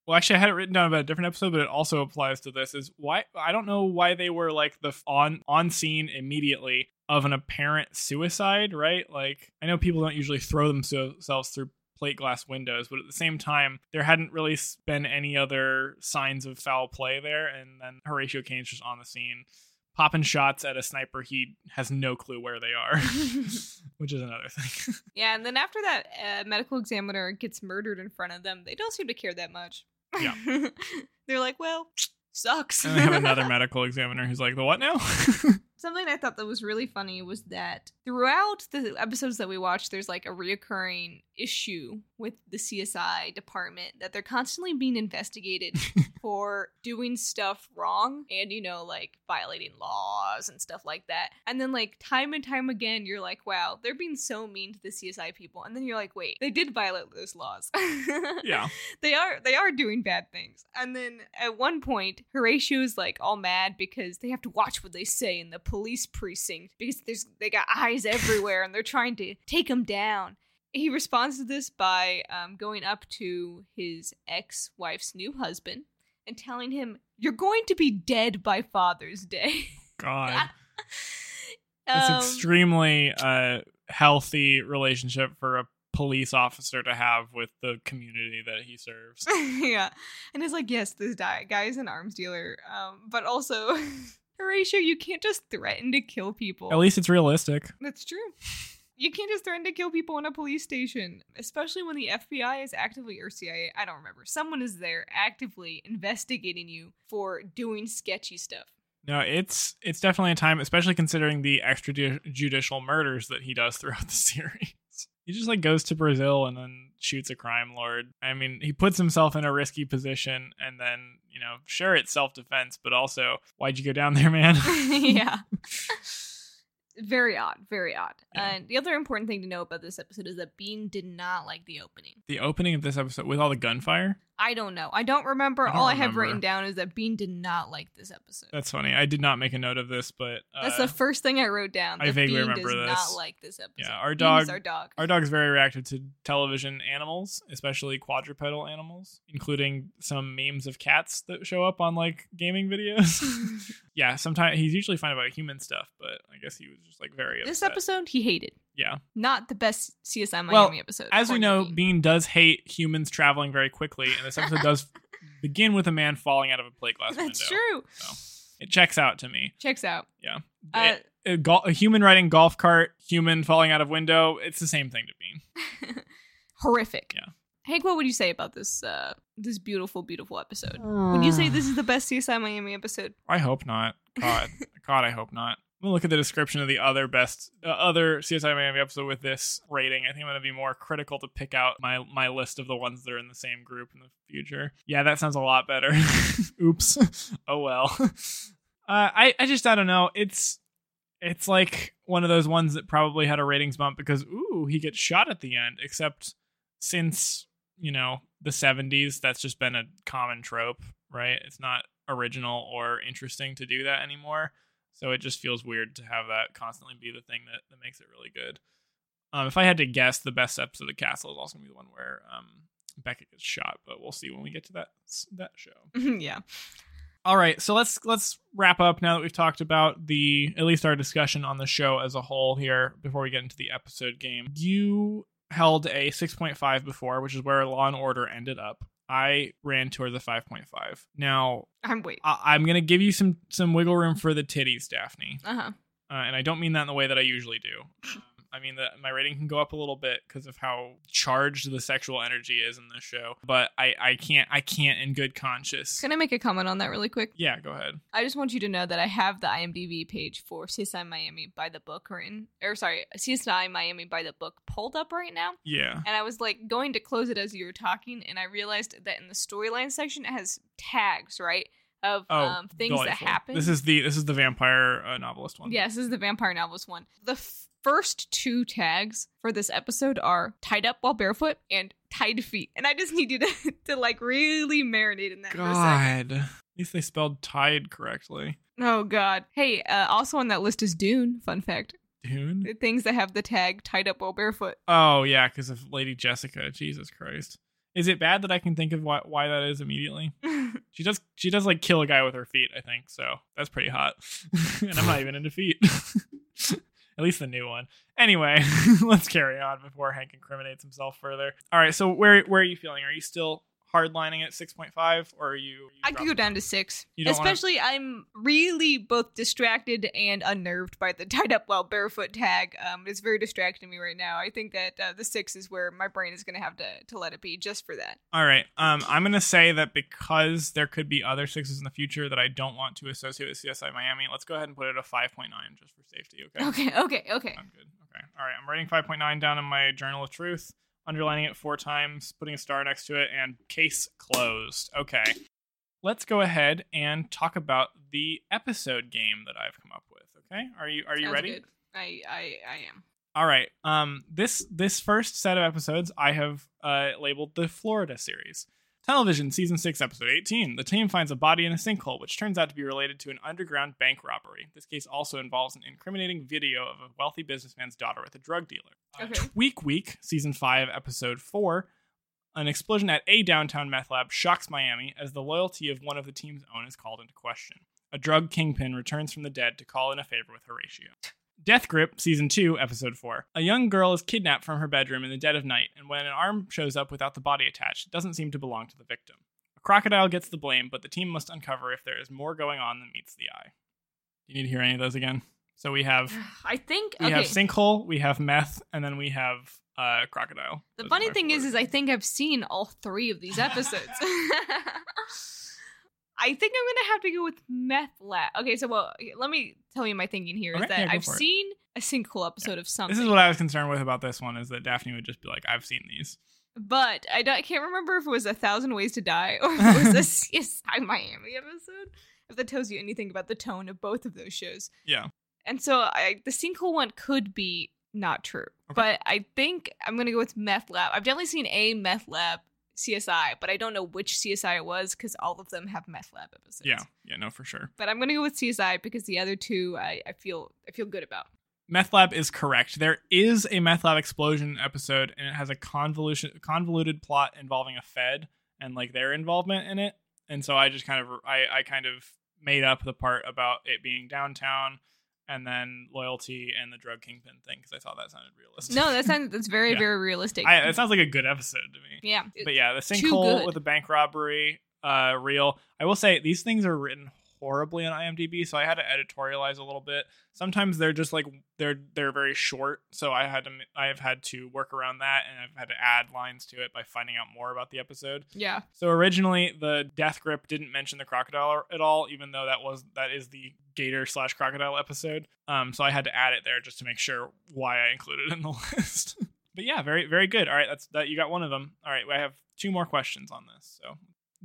well, actually, I had it written down about a different episode, but it also applies to this. Is why I don't know why they were like the on on scene immediately of an apparent suicide, right? Like I know people don't usually throw themselves through plate glass windows, but at the same time, there hadn't really been any other signs of foul play there, and then Horatio Caine's just on the scene. Popping shots at a sniper, he has no clue where they are, which is another thing. Yeah, and then after that uh, medical examiner gets murdered in front of them, they don't seem to care that much. Yeah. They're like, well, sucks. and they have another medical examiner who's like, "The what now?" Something I thought that was really funny was that throughout the episodes that we watched, there's like a reoccurring issue with the CSI department that they're constantly being investigated for doing stuff wrong and, you know, like violating laws and stuff like that. And then, like, time and time again, you're like, wow, they're being so mean to the CSI people. And then you're like, wait, they did violate those laws. yeah. they are they are doing bad things and then at one point horatio's like all mad because they have to watch what they say in the police precinct because there's they got eyes everywhere and they're trying to take him down he responds to this by um, going up to his ex-wife's new husband and telling him you're going to be dead by father's day God. It's Um, extremely uh, healthy relationship for a police officer to have with the community that he serves. yeah. And it's like, yes, this guy, guy is an arms dealer. Um, but also, Horatio, you can't just threaten to kill people. At least it's realistic. That's true. You can't just threaten to kill people in a police station, especially when the FBI is actively, or CIA, I don't remember. Someone is there actively investigating you for doing sketchy stuff. No, it's it's definitely a time, especially considering the extrajudicial murders that he does throughout the series. He just like goes to Brazil and then shoots a crime lord. I mean, he puts himself in a risky position, and then you know, sure, it's self defense, but also, why'd you go down there, man? yeah. Very odd, very odd. Yeah. And the other important thing to know about this episode is that Bean did not like the opening. the opening of this episode with all the gunfire. I don't know. I don't remember. I don't All I have written down is that Bean did not like this episode. That's funny. I did not make a note of this, but uh, That's the first thing I wrote down. I vaguely Bean remember does this. not like this episode. Yeah, our dog- our dog. Our dog's very reactive to television animals, especially quadrupedal animals, including some memes of cats that show up on like gaming videos. yeah, sometimes he's usually fine about human stuff, but I guess he was just like very this upset. episode he hated. Yeah. Not the best CSI Miami Well, episode. As we know, Bean. Bean does hate humans traveling very quickly, and this episode does begin with a man falling out of a plate glass window. That's true. It checks out to me. Checks out. Yeah. Uh, a, a gol- a human riding golf cart, human falling out of window, it's the same thing to Bean. Horrific. Yeah. Hank, what would you say about this uh this beautiful, beautiful episode? Would you say this is the best CSI Miami episode? I hope not. God, God, I hope not. I'm gonna look at the description of the other best, uh, other CSI Miami episode with this rating. I think I'm gonna be more critical to pick out my my list of the ones that are in the same group in the future. Yeah, that sounds a lot better. Oops. oh well. Uh, I I just I don't know. It's it's like one of those ones that probably had a ratings bump because ooh he gets shot at the end. Except since you know the 70s, that's just been a common trope, right? It's not original or interesting to do that anymore. So it just feels weird to have that constantly be the thing that, that makes it really good. Um, if I had to guess, the best episode of the Castle is also gonna be the one where um, Beckett gets shot, but we'll see when we get to that that show. yeah. All right, so let's let's wrap up now that we've talked about the at least our discussion on the show as a whole here before we get into the episode game. You held a 6.5 before, which is where Law and Order ended up. I ran towards the 5.5. Now, I'm wait. I- I'm going to give you some some wiggle room for the titties, Daphne. Uh huh. Uh, and I don't mean that in the way that I usually do. I mean that my rating can go up a little bit because of how charged the sexual energy is in this show. But I, I can't I can't in good conscience. Can I make a comment on that really quick? yeah, go ahead. I just want you to know that I have the IMDb page for CSI Miami by the book written, or sorry, CSI Miami by the book pulled up right now. Yeah. And I was like going to close it as you were talking, and I realized that in the storyline section it has tags, right, of Oh, um, things that happen. This is the this is the vampire uh, novelist one. Yes, this is the vampire novelist one. The f- first two tags for this episode are tied up while barefoot and tied feet. And I just need you to, to like really marinate in that for a. God. At least they spelled tied correctly. Oh god. Hey, uh, also on that list is Dune, fun fact. Dune. The things that have the tag tied up while barefoot. Oh yeah, because of Lady Jessica. Jesus Christ. Is it bad that I can think of why, why that is immediately? She does she does like kill a guy with her feet, I think. So that's pretty hot. and I'm not even into feet. At least the new one. Anyway, let's carry on before Hank incriminates himself further. All right, so where where are you feeling? Are you still hardlining at 6.5 or are you, are you I could go down to six. Don't wanna- Especially, I'm really both distracted and unnerved by the tied up while barefoot tag. Um, it's very distracting me right now. I think that uh, the six is where my brain is going to have to to let it be just for that. All right. Um, I'm gonna say that because there could be other sixes in the future that I don't want to associate with CSI Miami. Let's go ahead and put it a 5.9 just for safety. Okay. Okay, okay, okay. I'm good. Okay. All right. I'm writing 5.9 down in my journal of truth, underlining it four times, putting a star next to it, and case closed. Okay. Let's go ahead and talk about the episode game that I've come up with. Okay. Are you Are you Sounds ready? good. I, I, I am. All right. Um, this this first set of episodes I have uh, labeled the Florida series. Television season six, episode eighteen. The team finds a body in a sinkhole, which turns out to be related to an underground bank robbery. This case also involves an incriminating video of a wealthy businessman's daughter with a drug dealer. Uh, Okay. Tweak Week, season five, episode four. An explosion at a downtown meth lab shocks Miami as the loyalty of one of the team's own is called into question. A drug kingpin returns from the dead to call in a favor with Horatio. Death Grip, Season 2, Episode 4. A young girl is kidnapped from her bedroom in the dead of night, and when an arm shows up without the body attached, it doesn't seem to belong to the victim. A crocodile gets the blame, but the team must uncover if there is more going on than meets the eye. Do you need to hear any of those again? So we have I think we okay. have sinkhole, we have meth, and then we have uh crocodile. the Those funny my thing is, is I think I've seen all three of these episodes. I think I'm gonna have to go with Meth Lab. Okay, so well, let me tell you my thinking here is Okay, that yeah, I've for it. seen a sinkhole episode of something. this is what I was concerned with about this one is that Daphne would just be like, I've seen these. But I, don't, I can't remember if it was a thousand ways to die or if it was a CSI Miami episode. If that tells you anything about the tone of both of those shows. Yeah. And so I, the sinkhole one could be not true, Okay. but I think I'm gonna go with Meth Lab. I've definitely seen a Meth Lab CSI, but I don't know which CSI it was because all of them have Meth Lab episodes. Yeah. Yeah, no, for sure. But I'm gonna go with CSI because the other two I, I feel I feel good about. Meth Lab is correct. There is a Meth Lab explosion episode, and it has a convolution, convoluted plot involving a Fed and like their involvement in it. And so I just kind of, I, I kind of made up the part about it being downtown, and then loyalty and the drug kingpin thing because I thought that sounded realistic. No, that sounds that's very Yeah. very realistic. I, it sounds like a good episode to me. yeah. But yeah, the sinkhole with the bank robbery, uh, real. I will say these things are written horribly on IMDb, so I had to editorialize a little bit. Sometimes they're just like they're they're very short, so I had to I have had to work around that, and I've had to add lines to it by finding out more about the episode. Yeah. So originally, the death grip didn't mention the crocodile at all, even though that was that is the gator slash crocodile episode. Um, so I had to add it there just to make sure why I included it in the list. but yeah, very very good. All right, that's that. You got one of them. All right, I have two more questions on this. So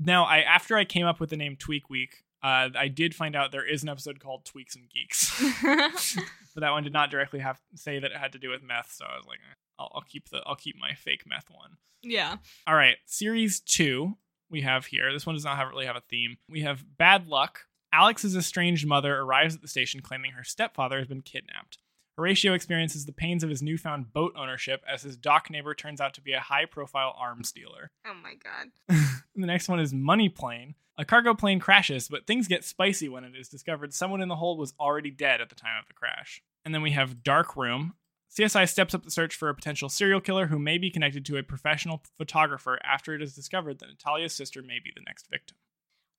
now, I after I came up with the name Tweak Week, uh, I did find out there is an episode called Tweaks and Geeks, but that one did not directly have say that it had to do with meth. So I was like, eh, I'll, I'll keep the I'll keep my fake meth one. yeah. All right, series two we have here. This one does not have really have a theme. We have bad luck. Alex's estranged mother arrives at the station claiming her stepfather has been kidnapped. Horatio experiences the pains of his newfound boat ownership as his dock neighbor turns out to be a high profile arms dealer. Oh my god. the next one is Money Plane. A cargo plane crashes, but things get spicy when it is discovered someone in the hold was already dead at the time of the crash. And then we have Dark Room. CSI steps up the search for a potential serial killer who may be connected to a professional photographer after it is discovered that Natalia's sister may be the next victim.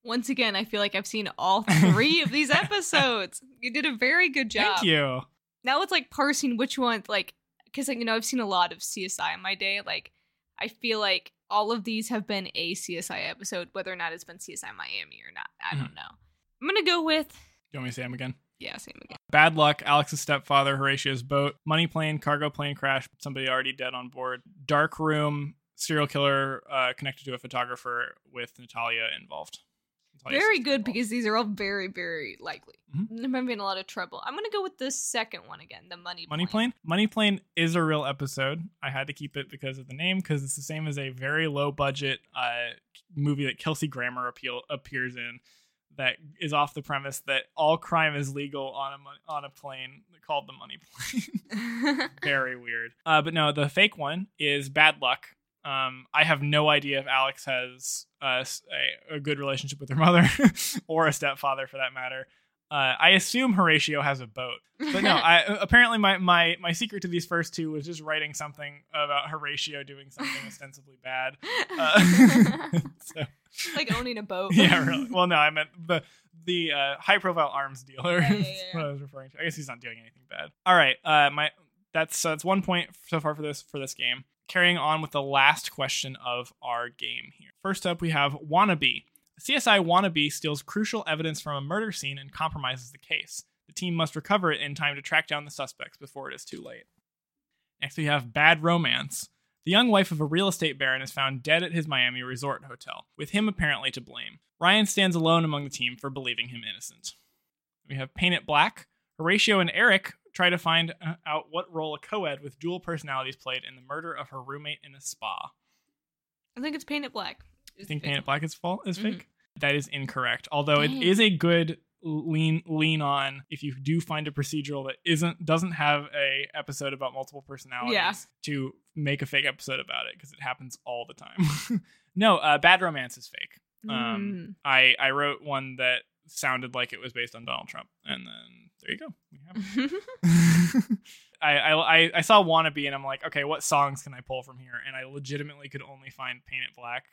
Once again, I feel like I've seen all three of these episodes. You did a very good job. Thank you. Now it's like parsing which one, like, because like, you know I've seen a lot of CSI in my day. Like, I feel like all of these have been a CSI episode, whether or not it's been CSI Miami or not. I don't know. I'm gonna go with You want me to say them again? yeah, same again. Bad luck, Alex's stepfather, Horatio's boat, money plane, cargo plane crash, somebody already dead on board, dark room, serial killer uh, connected to a photographer with Natalia involved. Very good because these are all very, very likely. Mhm. I'm having a lot of trouble. I'm gonna go with the second one again, the money. Money Plane? Money Plane is a real episode. I had to keep it because of the name, because it's the same as a very low budget uh, movie that Kelsey Grammer appeal, appears in that is off the premise that all crime is legal on a mon- on a plane called the Money Plane. very weird. Uh, but no, the fake one is Bad Luck. Um, I have no idea if Alex has uh, a, a good relationship with her mother or a stepfather for that matter. Uh, I assume Horatio has a boat, but no. I apparently my my my secret to these first two was just writing something about Horatio doing something ostensibly bad. Uh, so, like owning a boat. yeah, really. Well, no, I meant the the uh, high profile arms dealer. Yeah, yeah, yeah. what I was referring to. I guess he's not doing anything bad. All right, uh, my that's so that's one point so far for this for this game. Carrying on with the last question of our game here. First up, we have wannabe. A CSI wannabe steals crucial evidence from a murder scene and compromises the case. The team must recover it in time to track down the suspects before it is too late. Next, we have bad romance. The young wife of a real estate baron is found dead at his Miami resort hotel, with him apparently to blame. Ryan stands alone among the team for believing him innocent. We have Paint It Black. Horatio and Eric try to find uh, out what role a co-ed with dual personalities played in the murder of her roommate in a spa. I think it's painted black. You think Paint It Black is fault is Mhm. fake? That is incorrect. Although it Damn. is a good lean lean on if you do find a procedural that isn't doesn't have a episode about multiple personalities Yeah. to make a fake episode about it because it happens all the time. no, uh, Bad Romance is fake. Mm. Um, I I wrote one that sounded like it was based on Donald Trump, and then there you go. We have. I, I I- I saw Wannabe and I'm like, okay, what songs can I pull from here? And I legitimately could only find Paint It Black.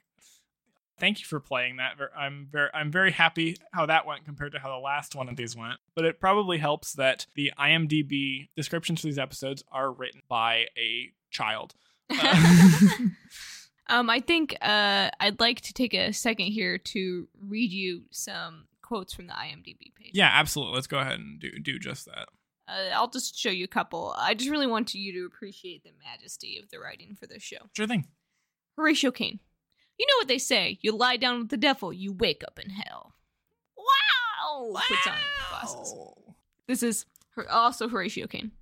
Thank you for playing that. I'm very I'm very happy how that went compared to how the last one of these went. But it probably helps that the IMDb descriptions for these episodes are written by a child. Uh, um, I think uh, I'd like to take a second here to read you some quotes from the IMDb page. yeah, absolutely. Let's go ahead and do do just that. Uh, I'll just show you a couple. I just really want you to appreciate the majesty of the writing for this show. Sure thing. Horatio Caine. You know what they say. You lie down with the devil, you wake up in hell. Wow! Puts on glasses. This is Hor- also Horatio Caine.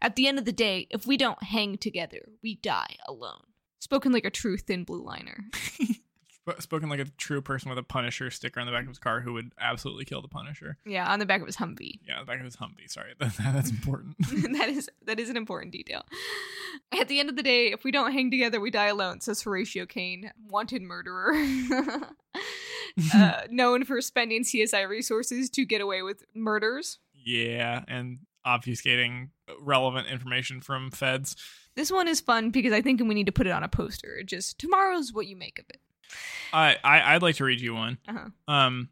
At the end of the day, if we don't hang together, we die alone. Spoken like a true thin blue liner. Sp- Spoken like a true person with a Punisher sticker on the back of his car who would absolutely kill the Punisher. Yeah, on the back of his Humvee. Yeah, the back of his Humvee. Sorry, that, that's important. that is that is an important detail. At the end of the day, if we don't hang together, we die alone, says Horatio Caine, wanted murderer. uh, known for spending CSI resources to get away with murders. yeah, and obfuscating relevant information from feds. This one is fun because I think we need to put it on a poster. Just tomorrow's what you make of it. I, I I'd like to read you one. Uh-huh. Um,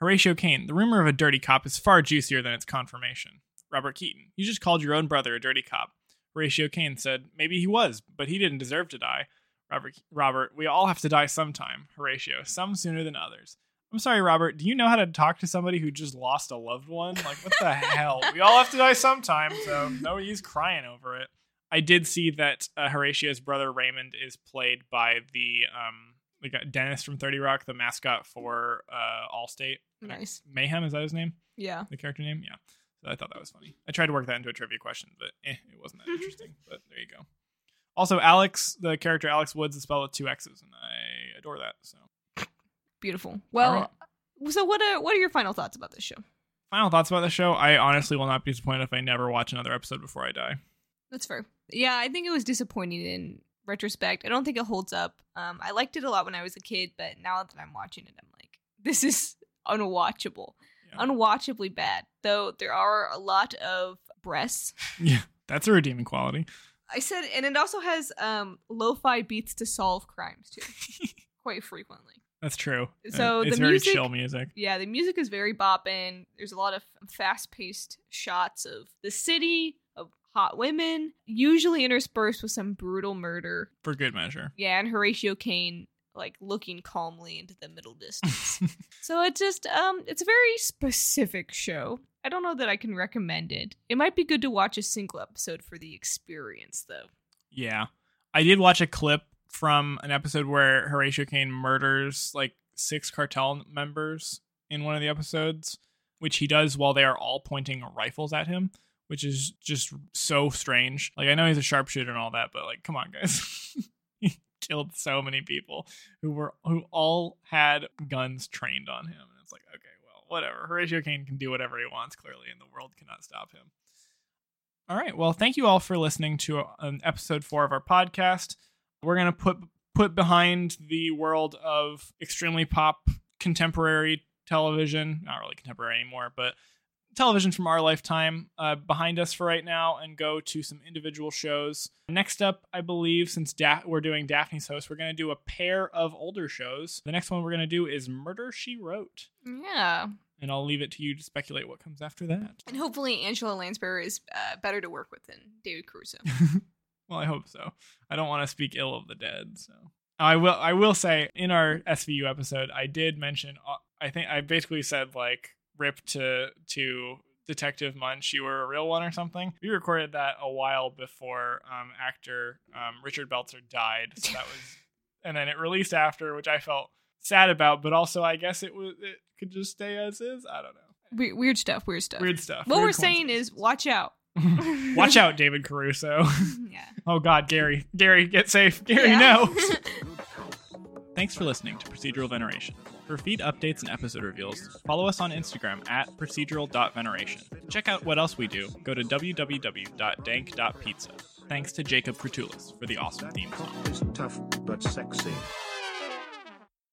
Horatio Caine, the rumor of a dirty cop is far juicier than its confirmation. Robert Keaton, you just called your own brother a dirty cop. Horatio Caine said, maybe he was, but he didn't deserve to die. Robert, Robert, we all have to die sometime. Horatio, some sooner than others. I'm sorry, Robert. Do you know how to talk to somebody who just lost a loved one? Like, what the hell? We all have to die sometime, so no use crying over it. I did see that uh, Horatio's brother Raymond is played by the um, like Dennis from Thirty Rock, the mascot for uh, Allstate. Nice. Mayhem is that his name? Yeah. The character name? Yeah. So I thought that was funny. I tried to work that into a trivia question, but eh, it wasn't that interesting. But there you go. Also, Alex, the character Alex Woods, is spelled with two X's, and I adore that. So, Beautiful. Well, right. so what are what are your final thoughts about this show? final thoughts about the show. I honestly will not be disappointed if I never watch another episode before I die. That's fair. Yeah, I think it was disappointing in retrospect. I don't think it holds up. Um, I liked it a lot when I was a kid, but now that I'm watching it, I'm like, this is unwatchable, Yeah. unwatchably bad. Though there are a lot of breasts. Yeah, that's a redeeming quality. I said, and it also has um, lo-fi beats to solve crimes too, quite frequently. That's true. So Uh, it's the very music- chill music. Yeah, the music is very bopping. There's a lot of fast-paced shots of the city, hot women, usually interspersed with some brutal murder. for good measure. Yeah, and Horatio Caine like looking calmly into the middle distance. so it's just um it's a very specific show. I don't know that I can recommend it. It might be good to watch a single episode for the experience though. yeah, I did watch a clip from an episode where Horatio Caine murders like six cartel members in one of the episodes, which he does while they are all pointing rifles at him, which is just so strange. Like I know he's a sharpshooter and all that, but like, come on, guys. he killed so many people who were who all had guns trained on him, and it's like, okay, well, whatever. Horatio Caine can do whatever he wants, clearly, and the world cannot stop him. All right. Well, thank you all for listening to um, episode four of our podcast. We're gonna put put behind the world of extremely pop contemporary television, not really contemporary anymore, but television from our lifetime uh, behind us for right now and go to some individual shows. Next up, I believe, since da- we're doing Daphne's host, we're going to do a pair of older shows. The next one we're going to do is Murder She Wrote. Yeah. And I'll leave it to you to speculate what comes after that. And hopefully Angela Lansbury is uh, better to work with than David Caruso. well, I hope so. I don't want to speak ill of the dead, so I will. I will say in our SVU episode, I did mention. uh, I think I basically said like rip to to Detective Munch, you were a real one or something. We recorded that a while before um, actor um, Richard Belzer died, so that was, and then it released after, which I felt sad about, but also I guess it was it could just stay as is. I don't know. We- weird stuff, weird stuff. Weird stuff. what Weird we're saying is watch out. watch out, David Caruso. yeah. Oh God, Gary, Gary, get safe. Gary, Yeah. no. Thanks for listening to Procedural Veneration. For feed updates and episode reveals, follow us on Instagram at procedural.veneration. Check out what else we do, go to www.dank.pizza. Thanks to Jacob Krutulis for the awesome theme song. tough but sexy.